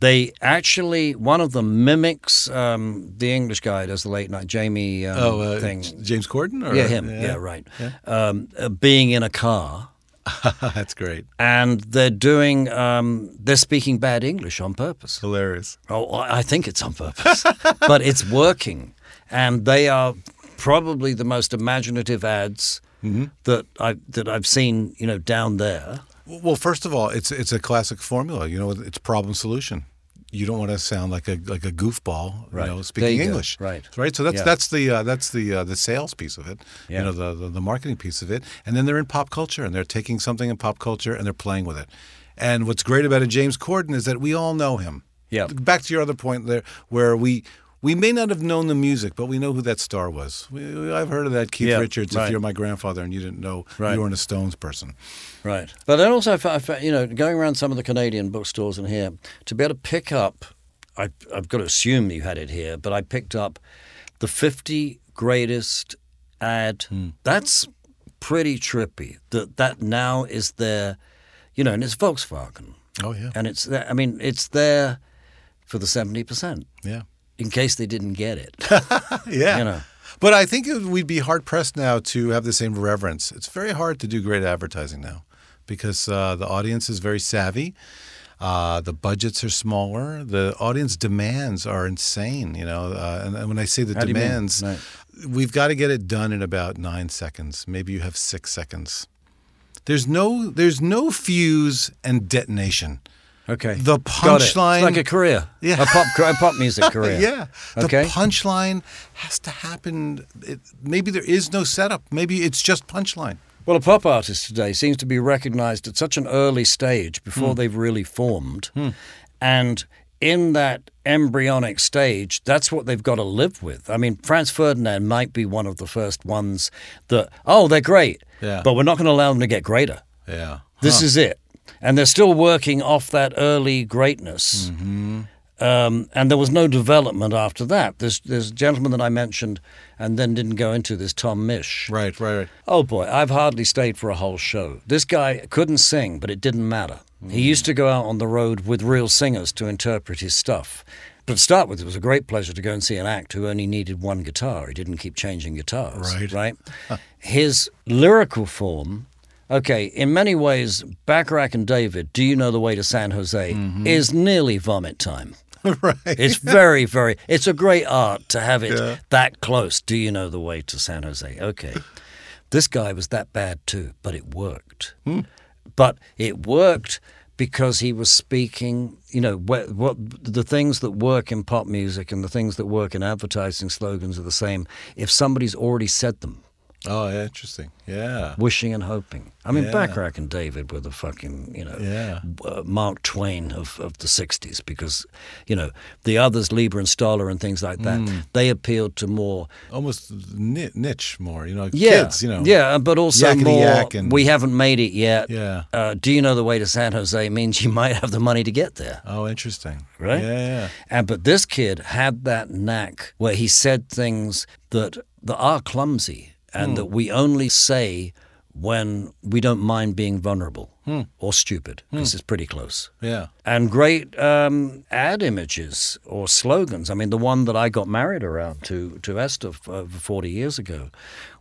They actually, one of them mimics um, the English guy does the late night Jamie um, oh uh, thing. James Corden. Or, Yeah, him. Yeah, right. Yeah. Um, uh, being in a car. *laughs* That's great. And they're doing, um, they're speaking bad English on purpose. Hilarious. Oh, I think it's on purpose, *laughs* but it's working, and they are probably the most imaginative ads that I that I've seen. You know, down there. Well, first of all, it's it's a classic formula. You know, it's problem solution. You don't want to sound like a like a goofball, Right. you know, speaking you go. English, Right. Right. So that's Yeah. that's the uh, that's the uh, the sales piece of it. Yeah. You know, the, the the marketing piece of it, and then they're in pop culture and they're taking something in pop culture and they're playing with it. And what's great about a James Corden is that we all know him. Yeah. Back to your other point there, where we. We may not have known the music, but we know who that star was. We, I've heard of that Keith Yeah, Richards. right. If you're my grandfather and you didn't know Right. you weren't a Stones person, Right. But then also, I fa- I fa- you know, going around some of the Canadian bookstores in here, to be able to pick up, I, I've got to assume you had it here, but I picked up the 50 greatest ad. Hmm. That's pretty trippy. That that now is there, you know, and it's Volkswagen, oh yeah, and it's there. I mean, it's there for the 70 percent yeah. In case they didn't get it. *laughs* Yeah. You know. But I think it, we'd be hard pressed now to have the same reverence. It's very hard to do great advertising now because uh, the audience is very savvy. Uh, the budgets are smaller. The audience demands are insane. You know, uh, and, and when I say the How do you mean? demands, Right. we've got to get it done in about nine seconds. Maybe you have six seconds. There's no there's no fuse and detonation. Okay. The punchline- It's like a career. Yeah. A pop, a pop music *laughs* career. Yeah. The punchline has to happen. It, maybe there is no setup. Maybe it's just punchline. Well, a pop artist today seems to be recognized at such an early stage before hmm. they've really formed. Hmm. And in that embryonic stage, that's what they've got to live with. I mean, Franz Ferdinand might be one of the first ones that, oh, they're great, Yeah. but we're not going to allow them to get greater. Yeah. This is it. And they're still working off that early greatness. Um, and there was no development after that. There's, there's a gentleman that I mentioned and then didn't go into this, Tom Mish. Right, right, right. Oh boy, I've hardly stayed for a whole show. This guy couldn't sing, but it didn't matter. He used to go out on the road with real singers to interpret his stuff. But to start with, it was a great pleasure to go and see an act who only needed one guitar. He didn't keep changing guitars. Right. Right? His lyrical form, okay, in many ways, Bacharach and David, Do You Know the Way to San Jose, mm-hmm. is nearly vomit time. *laughs* right. It's very, very. It's a great art to have it Yeah. that close. Do you know the way to San Jose? Okay, this guy was that bad too, but it worked. Hmm. But it worked because he was speaking. You know what, what the things that work in pop music and the things that work in advertising slogans are the same. If somebody's already said them, Oh, yeah, interesting. Yeah. wishing and hoping. I mean, Yeah. Bacharach and David were the fucking, you know, Yeah. uh, Mark Twain of, of the 60s because, you know, the others, Leiber and Stoller and things like that, Mm. they appealed to more. Almost ni- niche more, you know, Yeah, kids, you know. Yeah, but also more, yak and- we haven't made it yet. Yeah. Uh, do you know the way to San Jose means you *laughs* might have the money to get there. Oh, interesting. Right? Yeah, yeah. And but this kid had that knack where he said things that that are clumsy and Hmm. that we only say when we don't mind being vulnerable or stupid because it's pretty close. Yeah. And great um, ad images or slogans. I mean, the one that I got married around to to Esther f- over 40 years ago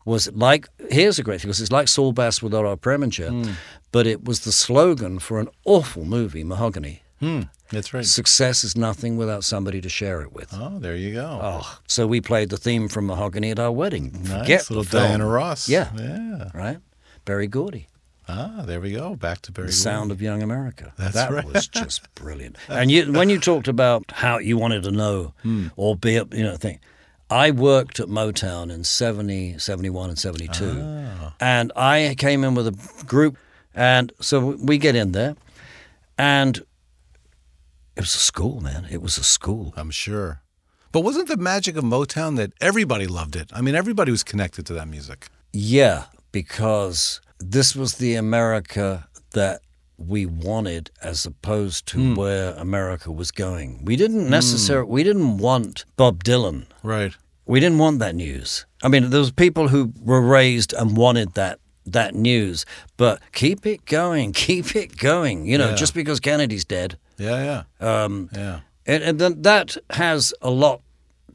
was like, here's a great thing, because it's like Saul Bass with our Preminger, but it was the slogan for an awful movie, Mahogany. Hmm. That's right. Success is nothing without somebody to share it with. Oh, there you go. Oh, so we played the theme from Mahogany at our wedding. nice Forget little. Diana Ross. Yeah. Yeah. Right? Berry Gordy, Ah, there we go. Back to Berry. The Sound of Young America. That's that right. was just *laughs* brilliant. And you, when you talked about how you wanted to know Hmm. or be, you know, thing, I worked at Motown in 70, 71, and 72. Ah. And I came in with a group. And so we get in there. And it was a school, man. It was a school. I'm sure. But wasn't the magic of Motown that everybody loved it? I mean, everybody was connected to that music. Yeah, because this was the America that we wanted as opposed to Hmm. where America was going. We didn't necessarily we didn't want Bob Dylan. Right. We didn't want that news. I mean, there was people who were raised and wanted that that news, but keep it going, *laughs* keep it going. You know, Yeah. just because Kennedy's dead. Yeah, yeah. Um, Yeah. and, and then that has a lot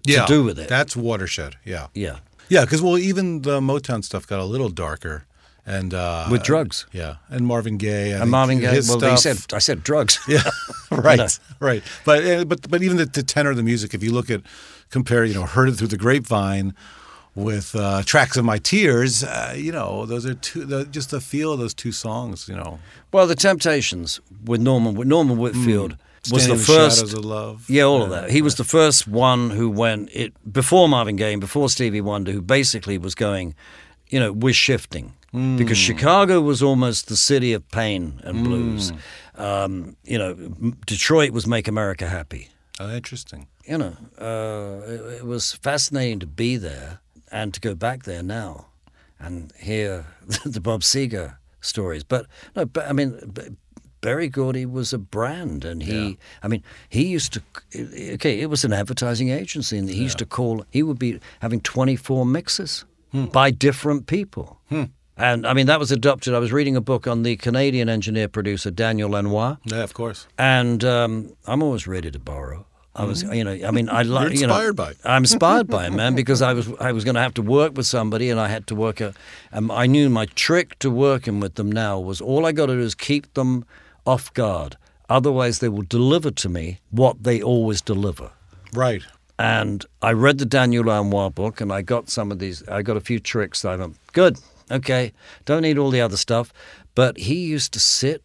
yeah. to do with it. That's watershed. Yeah. yeah. Yeah, because, well, even the Motown stuff got a little darker. And, uh, With drugs. Yeah. And Marvin Gaye. I And Marvin Gaye, well, stuff- said, I said drugs. *laughs* Yeah, *laughs* right, know. right. But uh, but but even the, the tenor of the music, if you look at compare, you know, heard it through the grapevine with uh, tracks of my tears, uh, you know, those are two. The, just the feel of those two songs, you know, Well, the Temptations with Norman with Norman Whitfield was Standing the first. Shadows of Love. yeah, all of that. He was the first one who went it before Marvin Gaye, before Stevie Wonder, who basically was going, you know, we're shifting because Chicago was almost the city of pain and blues. Um, you know, Detroit was make America happy. Oh, interesting. You know, uh, it, it was fascinating to be there and to go back there now and hear *laughs* the Bob Seger stories. But no, but, I mean, Berry Gordy was a brand, and he, I mean, he used to. Okay, it was an advertising agency, and he used to call. He would be having twenty four mixes by different people. And I mean, that was adopted. I was reading a book on the Canadian engineer producer Daniel Lanois. Yeah, of course. and um, I'm always ready to borrow. I was, you know, I mean, I like, you know, inspired by it. I'm inspired by him, man, *laughs* because I was I was going to have to work with somebody, and I had to work a. Um, I knew my trick to working with them now was all I got to do is keep them off guard. Otherwise, they will deliver to me what they always deliver. Right. And I read the Daniel Lanois book, and I got some of these. I got a few tricks that I went, good, okay, don't need all the other stuff. But he used to sit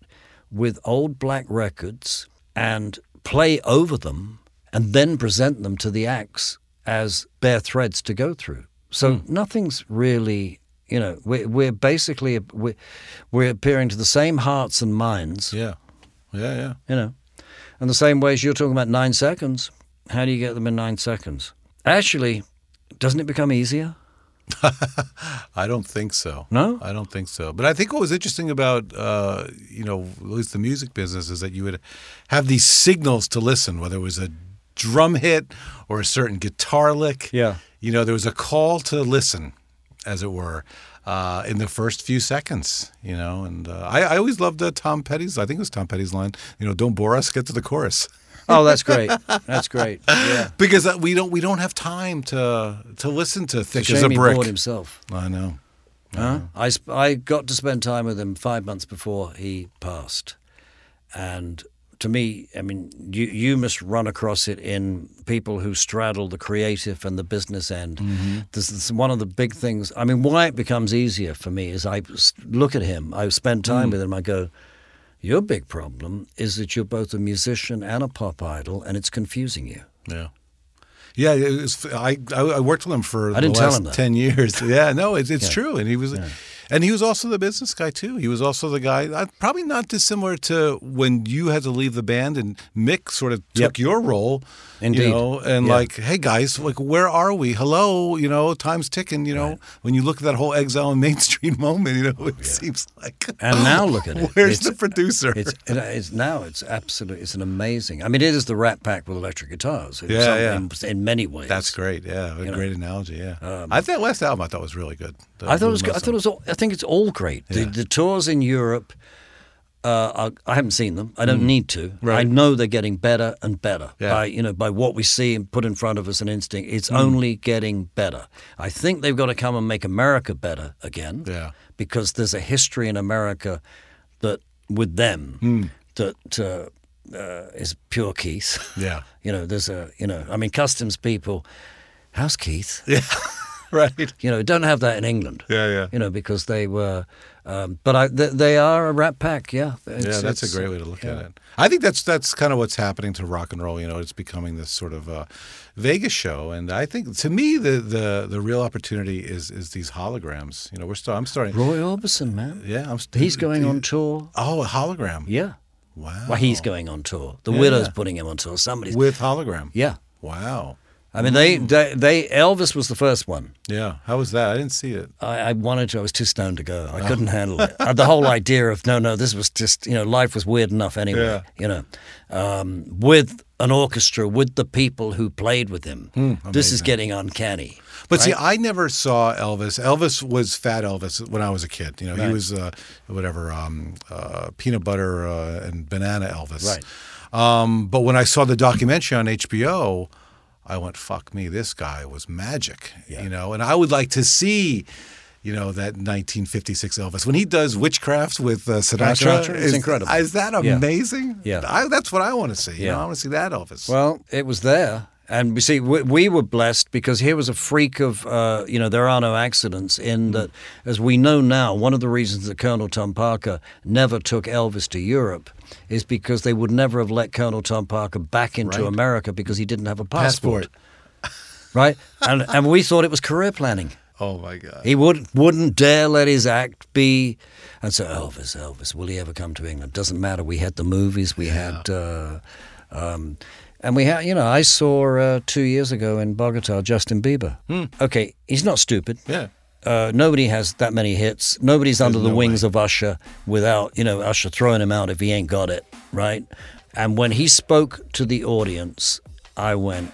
with old black records and play over them, and then present them to the acts as bare threads to go through. So nothing's really, you know, we're, we're basically we're, we're appearing to the same hearts and minds Yeah. Yeah, yeah. you know. And the same way as you're talking about nine seconds, how do you get them in nine seconds? Actually, doesn't it become easier? *laughs* I don't think so. No? I don't think so. But I think what was interesting about, uh, you know, at least the music business is that you would have these signals to listen, whether it was a drum hit or a certain guitar lick. Yeah. You know, there was a call to listen, as it were, uh, in the first few seconds, you know. And uh, I, I always loved uh, Tom Petty's, I think it was Tom Petty's line, you know, don't bore us, get to the chorus. Oh, that's great. That's great. *laughs* Yeah. Because uh, we don't we don't have time to to listen to thick as a he brick. bored himself. I know. Huh? I, sp- I got to spend time with him five months before he passed. And to me, I mean, you, you must run across it in people who straddle the creative and the business end. Mm-hmm. This is one of the big things. I mean, why it becomes easier for me is I look at him, I spend time mm. with him, I go, Your big problem is that you're both a musician and a pop idol, and it's confusing you. Yeah. Yeah, was, I I worked with him for I the last ten years. *laughs* Yeah, no, it's it's Yeah. true, and he was, and he was also the business guy too. He was also the guy, uh, probably not dissimilar to when you had to leave the band, and Mick sort of took Yep. your role, Indeed. you know, and Yeah. like, hey guys, like, where are we? Hello, you know, time's ticking. You know, when you look at that whole Exile on Main *laughs* Street moment, you know, it seems like, And now *laughs* look at it. where's It's- the producer? It's, it's now it's absolutely it's an amazing. I mean, it is the Rat Pack with electric guitars. Yeah, yeah. In, in many ways. That's great. Yeah, You know. great analogy. Yeah, Um, I think that last album I thought was really good. I thought it was. I thought it was. All, I think it's all great. The, Yeah. the tours in Europe. Uh, are, I haven't seen them. I don't need to. Mm. Right. I know they're getting better and better Yeah. by you know by what we see and put in front of us and instinct. It's Mm. only getting better. I think they've got to come and make America better again. Yeah. Because there's a history in America that with them Mm. that uh, uh, is pure Keith. Yeah. *laughs* you know, there's a you know, I mean, customs people. How's Keith? Yeah. *laughs* *laughs* right. You know, don't have that in England. Yeah, yeah. You know, because they were, um, but I, th- they are a rat pack. Yeah, It's- yeah, that's a great way to look at it. I think that's that's kind of what's happening to rock and roll. You know, it's becoming this sort of uh, Vegas show, and I think to me the the the real opportunity is is these holograms. You know, we're still I'm starting. Roy Orbison, man. Yeah, I'm. st- He's going on tour. Oh, a hologram. Yeah. Wow. Well, he's going on tour. The Yeah. Widow's putting him on tour. Somebody's. with hologram. yeah. Wow. I mean, they, they, they, Elvis was the first one. Yeah. How was that? I didn't see it. I, I wanted to. I was too stoned to go. Oh. I couldn't handle it. *laughs* Uh, the whole idea of no, no, this was just you know, life was weird enough anyway. Yeah. You know, um, with an orchestra, with the people who played with him. this is getting uncanny. But see. I never saw Elvis. Elvis was Fat Elvis when I was a kid. You know, he was uh, whatever um, uh, peanut butter uh, and banana Elvis. Right. Um, but when I saw the documentary on HBO, I went, "Fuck me, this guy was magic." You know, and I would like to see. You know that 1956 Elvis when he does witchcraft with uh, Sinatra. Sinatra, it's is, incredible. Is that amazing? Yeah. I, that's what I want to see. You know, I want to see that Elvis. Well, it was there. And we see, we, we were blessed because here was a freak of, uh, you know, there are no accidents. In that, as we know now, one of the reasons that Colonel Tom Parker never took Elvis to Europe is because they would never have let Colonel Tom Parker back into Right. America because he didn't have a passport. Passport. *laughs* right? And, and we thought it was career planning. oh my God. He would, wouldn't dare let his act be. And so, Elvis, Elvis, will he ever come to England? Doesn't matter. We had the movies, we had. Uh, um, and we had, you know, I saw uh, two years ago in Bogota Justin Bieber. Okay, he's not stupid. yeah. Uh, nobody has that many hits. Nobody's under the no wings of Usher without, you know, Usher throwing him out if he ain't got it, right? And when he spoke to the audience, I went,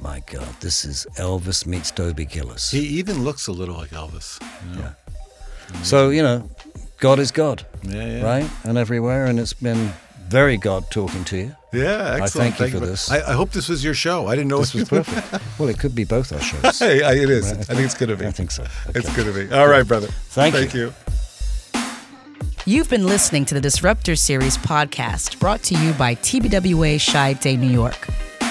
my God, this is Elvis meets Dobie Gillis. He even looks a little like Elvis. You know? So, you know, God is God, Yeah, yeah. right? And everywhere. And it's been very God talking to you. Yeah, excellent. I thank you for this. I, I hope this was your show. I didn't know This was *laughs* perfect. well, it could be both our shows. *laughs* Hey, I, it is. Right, I think it's going to be. I think so. It's Okay. going to be. All right, brother. Thank Thank you. you. You've been listening to the Disruptor Series podcast brought to you by TBWA Chiat Day New York.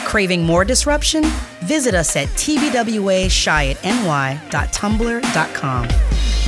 Craving more disruption? Visit us at tbwashyatny.tumblr.com.